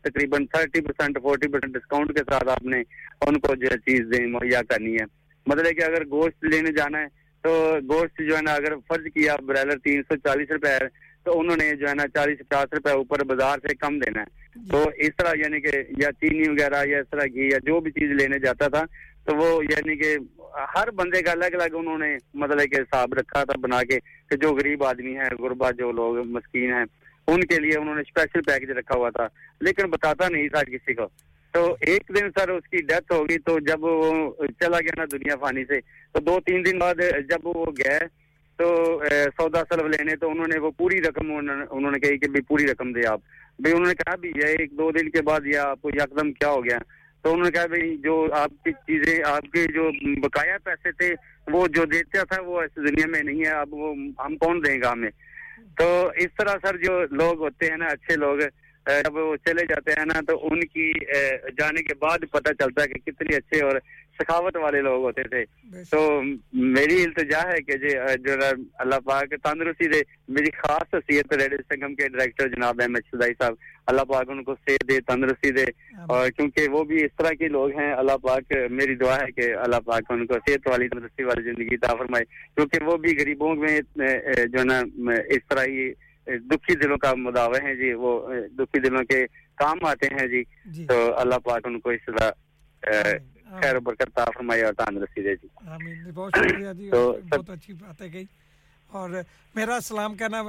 تقریباً thirty percent forty percent discount کے ساتھ آپ نے ان کو جو ہے چیز مہیا کرنی ہے۔ مطلب کہ اگر گوشت لینے جانا ہے تو گوشت جو ہے نا، اگر فرض کیا برائلر تین سو چالیس روپے ہے، تو انہوں نے جو ہے نا چالیس پچاس روپے اوپر بازار سے کم دینا ہے۔ تو اس طرح یعنی کہ یا چینی وغیرہ یا اس طرح کی یا جو بھی چیز لینے جاتا تھا تو وہ یعنی کہ ہر بندے کا الگ الگ انہوں نے مطلب کہ حساب رکھا تھا بنا کے کہ جو غریب آدمی ہیں غربا جو لوگ مسکین ہیں، ان کے لیے انہوں نے اسپیشل پیکج رکھا ہوا تھا۔ لیکن بتاتا نہیں تھا کسی کو۔ تو ایک دن سر اس کی ڈیتھ ہوگی تو جب وہ چلا گیا نا دنیا فانی سے، تو دو تین دن بعد جب وہ گئے تو سودا سلب لینے تو انہوں نے وہ پوری رقم انہوں نے کہی کہ بھی پوری رقم دے آپ۔ بھائی انہوں نے کہا بھی یہ ایک دو دن کے بعد یہ آپ کو یکدم کیا ہو گیا۔ تو انہوں نے کہا بھائی جو آپ کی چیزیں، آپ کے جو بقایا پیسے تھے، وہ جو دیتا تھا، وہ اس دنیا میں نہیں ہے، اب وہ ہم کون دیں گا ہمیں؟ تو اس طرح سر جو لوگ ہوتے ہیں نا، اچھے لوگ جب وہ چلے جاتے ہیں نا، تو ان کی جانے کے بعد پتہ چلتا ہے کہ کتنے اچھے اور سخاوت والے لوگ ہوتے تھے۔ تو میری التجا ہے کہ جی جو اللہ پاک تندرستی دے۔ میری خاص حیثیت ریڈیو سنگم کے ڈائریکٹر جناب احمد شدائی صاحب اللہ پاک ان کو صحت دے تندرستی دے۔ اور کیونکہ وہ بھی اس طرح کے لوگ ہیں اللہ پاک میری دعا ہے کہ اللہ پاک ان کو صحت والی تندرستی والی زندگی تا فرمائے۔ کیونکہ وہ بھی غریبوں میں جو نا اس طرح ہی دکھی دلوں کا مداوع ہیں جی۔ وہ دکھی دلوں کے کام آتے ہیں جی, جی. تو اللہ پاک ان کو اس طرح خیر و برکت فرمائے اور تان رسیدے جی آمین. بہت شکریہ جی بہت اچھی بات ہے گئی۔ اور میرا سلام کہنا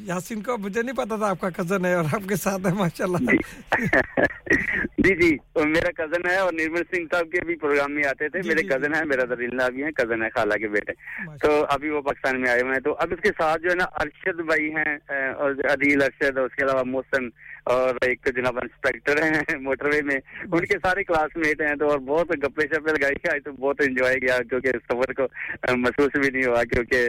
یاسین کو مجھے نہیں پتا تھا آپ کا کزن ہے اور آپ کے ساتھ ہے ماشاءاللہ۔ جی۔ جی،, جی میرا کزن ہے اور نرمل سنگھ صاحب کے بھی پروگرام میں آتے تھے۔ جی، میرے جی، کزن ہیں میرا دلیل بھی ہیں کزن ہے خالہ کے بیٹے۔ تو ابھی وہ پاکستان میں آئے ہوئے ہیں۔ تو اب اس کے ساتھ جو ہے نا ارشد بھائی ہیں اور عدیل ارشد اور اس کے علاوہ محسن اور ایک تو جناب انسپیکٹر ہیں موٹر وے میں ان کے سارے کلاس میٹ ہیں تو اور بہت گپے شپے لگائی کے آج تو بہت انجوائے گیا کیونکہ سفر کو محسوس بھی نہیں ہوا کیونکہ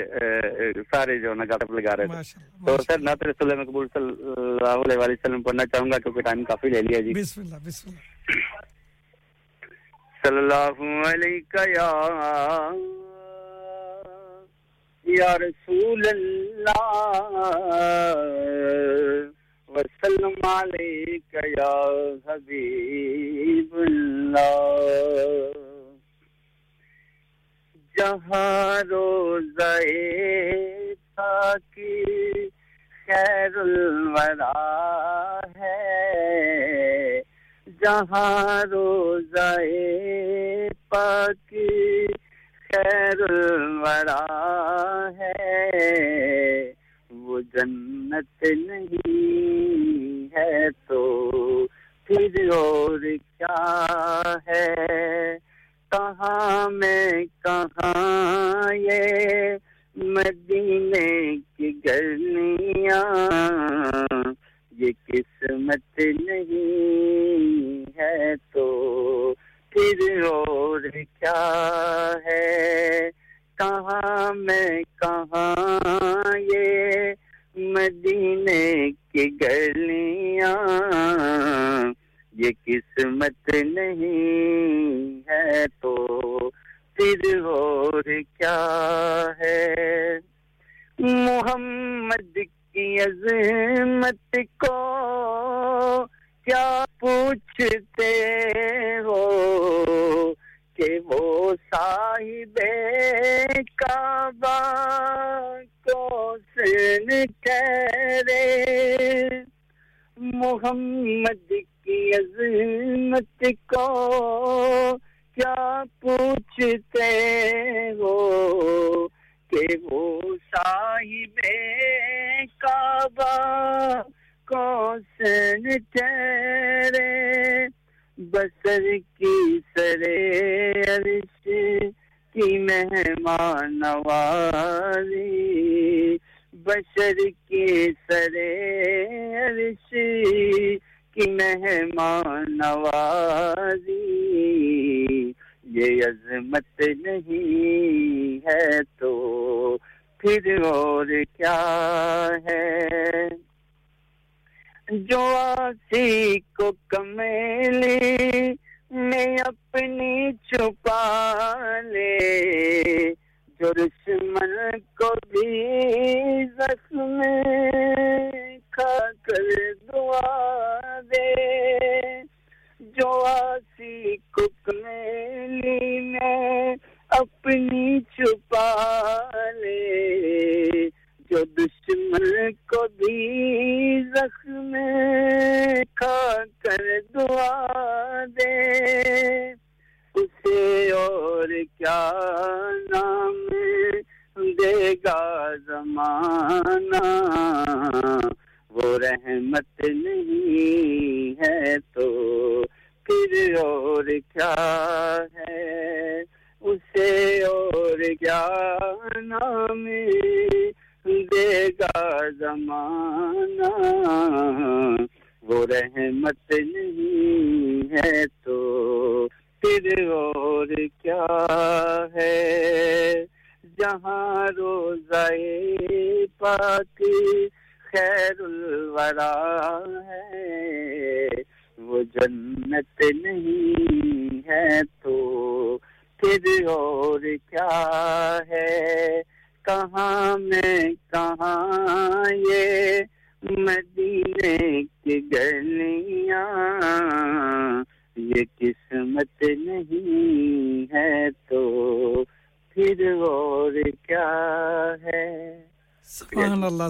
سارے جو نا گپ لگا رہے تھے۔ تو سر نعت رسول مقبول صلی اللہ علیہ وسلم پڑھنا چاہوں گا کیونکہ ٹائم کافی لے لیا جی۔ بسم اللہ بسم اللہ۔ صلی اللہ علیہ یا یا رسول اللہ وسلم علیک یا حبیب اللہ جہاں روزے تھا کی خیر الورا ہے جہاں روزے پاکی خیر الورا ہے جنت نہیں ہے تو پھر اور کیا ہے؟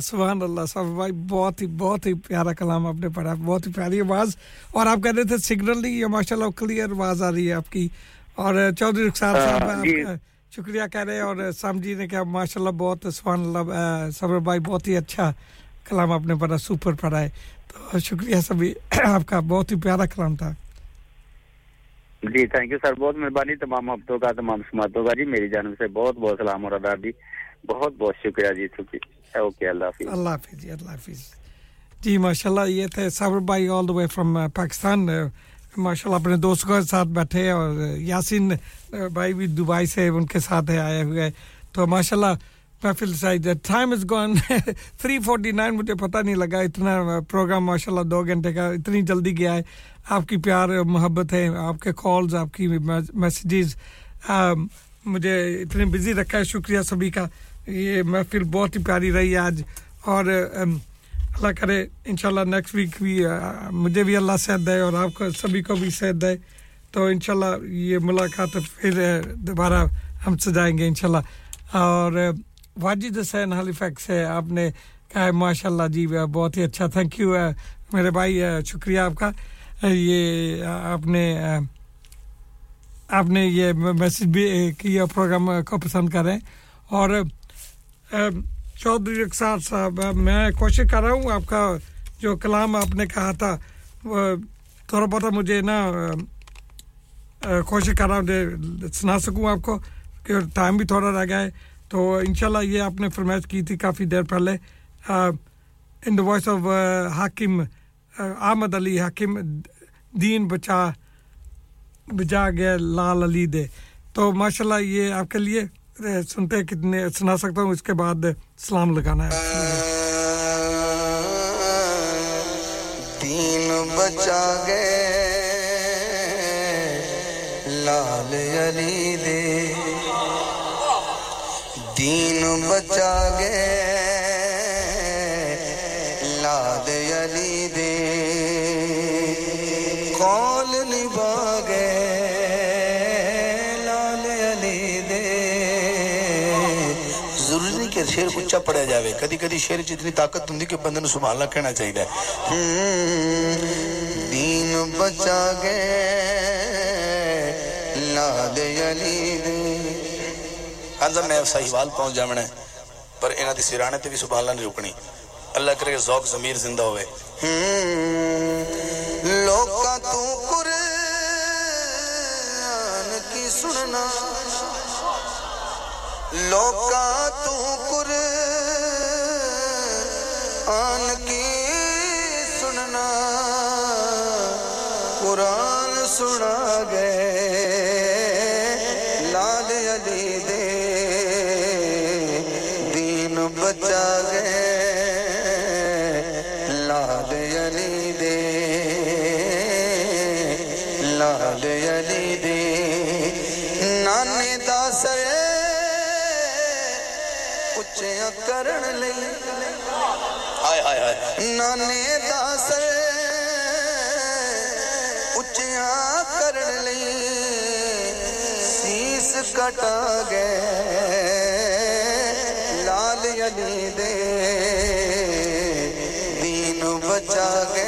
سبحان اللہ صاحب بھائی بہت ہی بہت ہی پیارا کلام آپ نے پڑھا بہت ہی پیاری آواز۔ اور آپ کہہ رہے تھے سگنل نہیں یہ ماشاء اللہ کلیئر آواز آ رہی ہے آپ کی۔ اور چودھری رخسار صاحب جی۔ شکریہ کہہ رہے ہیں۔ اور سام جی نے کہا ماشاء اللہ بہت سبحان اللہ صبر بھائی بہت ہی اچھا کلام آپ نے پڑھا سپر پڑھا ہے۔ تو شکریہ سبھی آپ کا بہت ہی پیارا کلام تھا۔ جی تھینک یو سر بہت مہربانی تمام ہفتوں کا تمام سماعتوں کا۔ جی میری جانب سے بہت بہت سلام اور آداب۔ جی بہت بہت شکریہ جی اوکے، اللہ حافظ۔ اللہ حافظ جی اللہ حافظ۔ جی ماشاء اللہ یہ تھے صابر بھائی آل دا وے فرام پاکستان ماشاء اللہ اپنے دوستوں کے ساتھ بیٹھے اور یاسین uh, بھائی بھی دبئی سے ان کے ساتھ آئے ہوئے۔ تو ماشاء اللہ محفل size time is gone three forty nine مجھے پتہ نہیں لگا، اتنا uh, پروگرام ماشاء اللہ دو گھنٹے کا، اتنی جلدی گیا ہے۔ آپ کی پیار محبت ہے، آپ کے کالز آپ کی میسیجز مجھے اتنے بزی رکھا ہے، شکریہ سبھی کا۔ یہ محفل بہت ہی پیاری رہی آج اور اللہ کرے انشاءاللہ نیکسٹ ویک بھی مجھے بھی اللہ صحت دے اور آپ کو، سبھی کو بھی صحت دے۔ تو انشاءاللہ یہ ملاقات پھر دوبارہ ہم سجائیں گے انشاءاللہ۔ اور واجد حسین حلی فیکس ہے آپ نے کہا ہے ماشاء اللہ جی بہت ہی اچھا تھینک یو میرے بھائی شکریہ آپ کا۔ یہ آپ نے آپ نے یہ میسج بھی کیا پروگرام کو پسند کریں اور چودھری رخسار صاحب میں کوشش کر رہا ہوں آپ کا جو کلام آپ نے کہا تھا، وہ تھوڑا بہت مجھے نا کوشش کر رہا ہوں سنا سکوں آپ کو کہ ٹائم بھی تھوڑا رہ گیا ہے۔ تو انشاءاللہ یہ آپ نے فرمائش کی تھی کافی دیر پہلے ان دا وائس آف حاکم احمد علی حاکم، دین بچا بجا گیا لال علی دے۔ تو ماشاء اللہ یہ آپ کے لیے سنتے کتنے، سنا سکتا ہوں اس کے بعد سلام لگانا ہے۔ دین بچا گئے، لال علی دے۔ دین بچا گئے کہ شیر اچا پڑھیا جاوے۔ کدی کدی شیر اتنی طاقت ہوں کہ بندے سنبھالنا کہنا چاہیے دین بچا گئے۔ لاد علی آندا ہاں جی، میں صحیحوال پہنچ جاونا ہے۔ پر انہاں دی سرانے تے بھی سبحان نہیں رکنی اللہ کرے کہ ذوق ضمیر زندہ ہوئے۔ لوکا تو قرآن کی سننا۔ لوکا تو قرآن کی سننا قرآن سنا گئے۔ کرن لئی ہائے ہائے ہائے نانے دا سر اچھا کرن لئی سیس کٹا گئے لال علی دے دین بچا گئے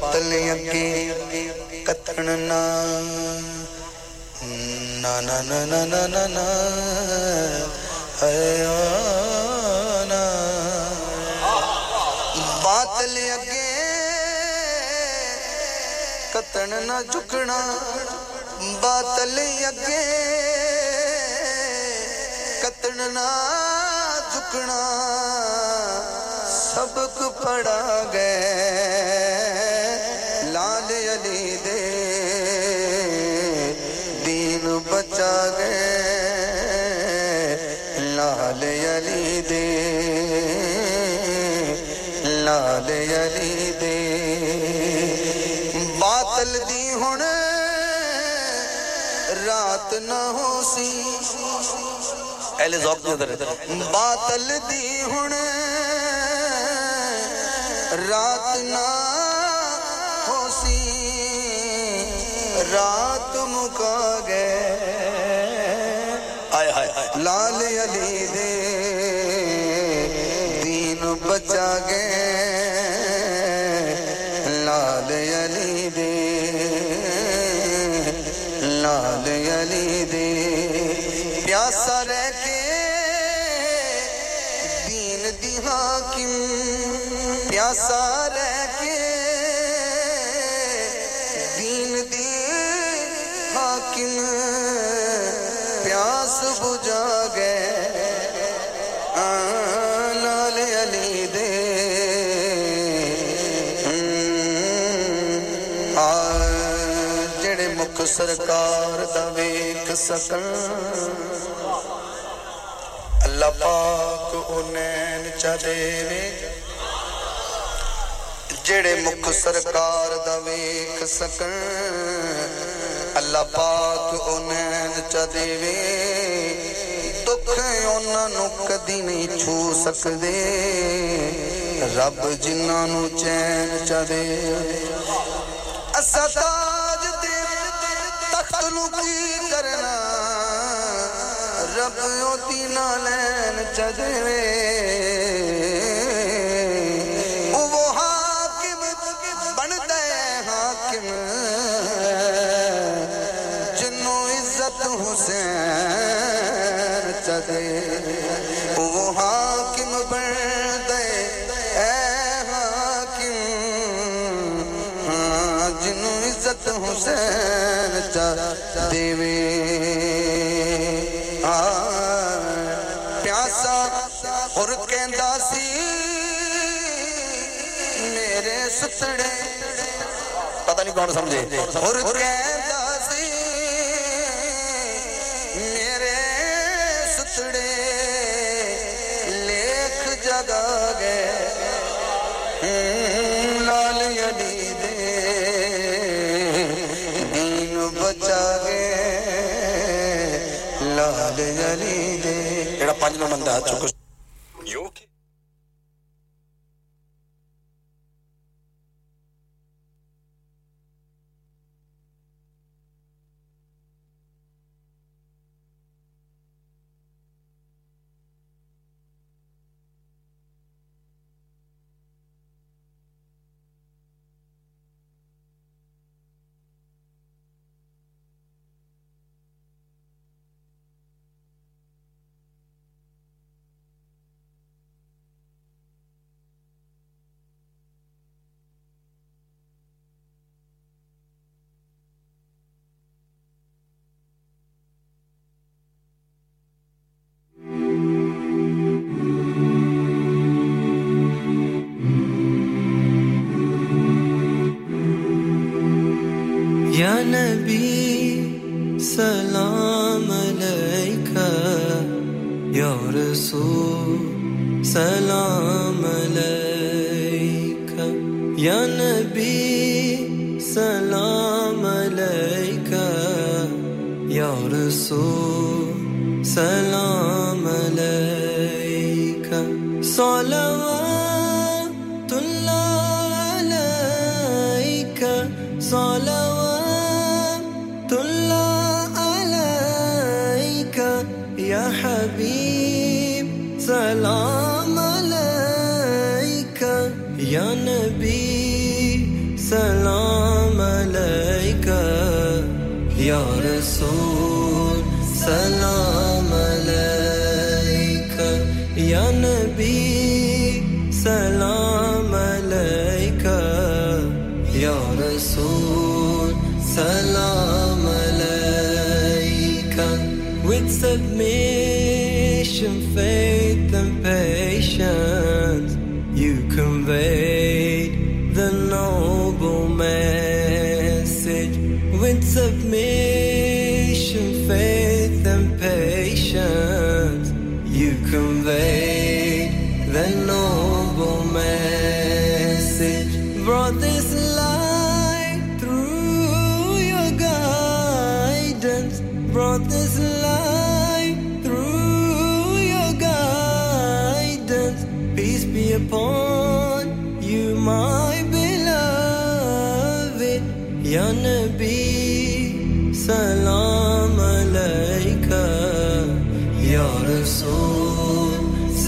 باطل اگے کترنا نا نا نا نا نا نا نا نا اے آنا باطل اگے کتن نا جھکنا باطل اگے کتن نا جھکنا سبق پڑا گئے علی دے دین بچا گئے۔ لال علی دے۔ لال علی دے۔ باطل دی ہن۔ رات نہ ہو سی۔ اہل ذوق نظر باطل دی ہن۔ رات نہ رات مکا گئے۔ لال علی دے سرکار دا ویکھ سکن۔ اللہ پاک انین چا دیوے جڑے مکھ سرکار دا ویکھ سکن، اللہ پاک انین چا دیوے دکھ انہاں نو کدی نہیں چھو سکدے۔ رب جنہاں نو چین چا دیوے مقی کرنا۔ رب یوتی نالین چدوے سڑے پتہ نہیں کون سمجھے۔ میرے ستڑے جگہ گئے لال دے بچا لال دے پانچ نو بندہ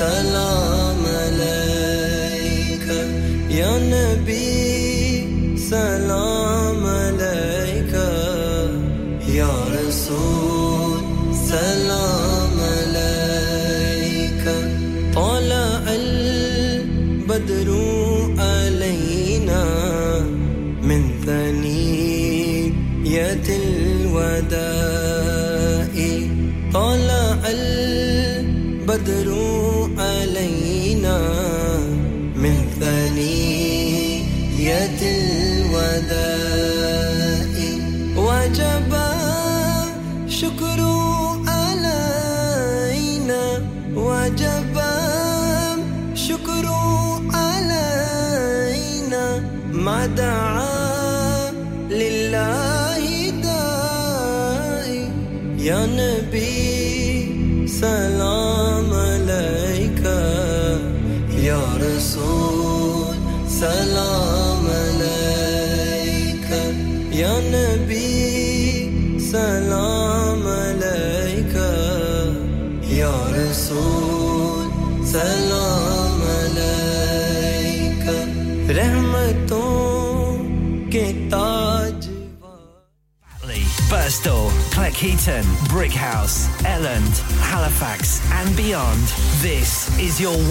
sun دعا لله داعي يا نبي سلام عليك يا رسول سلام عليك يا نبي سلام Nuneaton, Brickhouse, Elland, Halifax, and beyond. This is your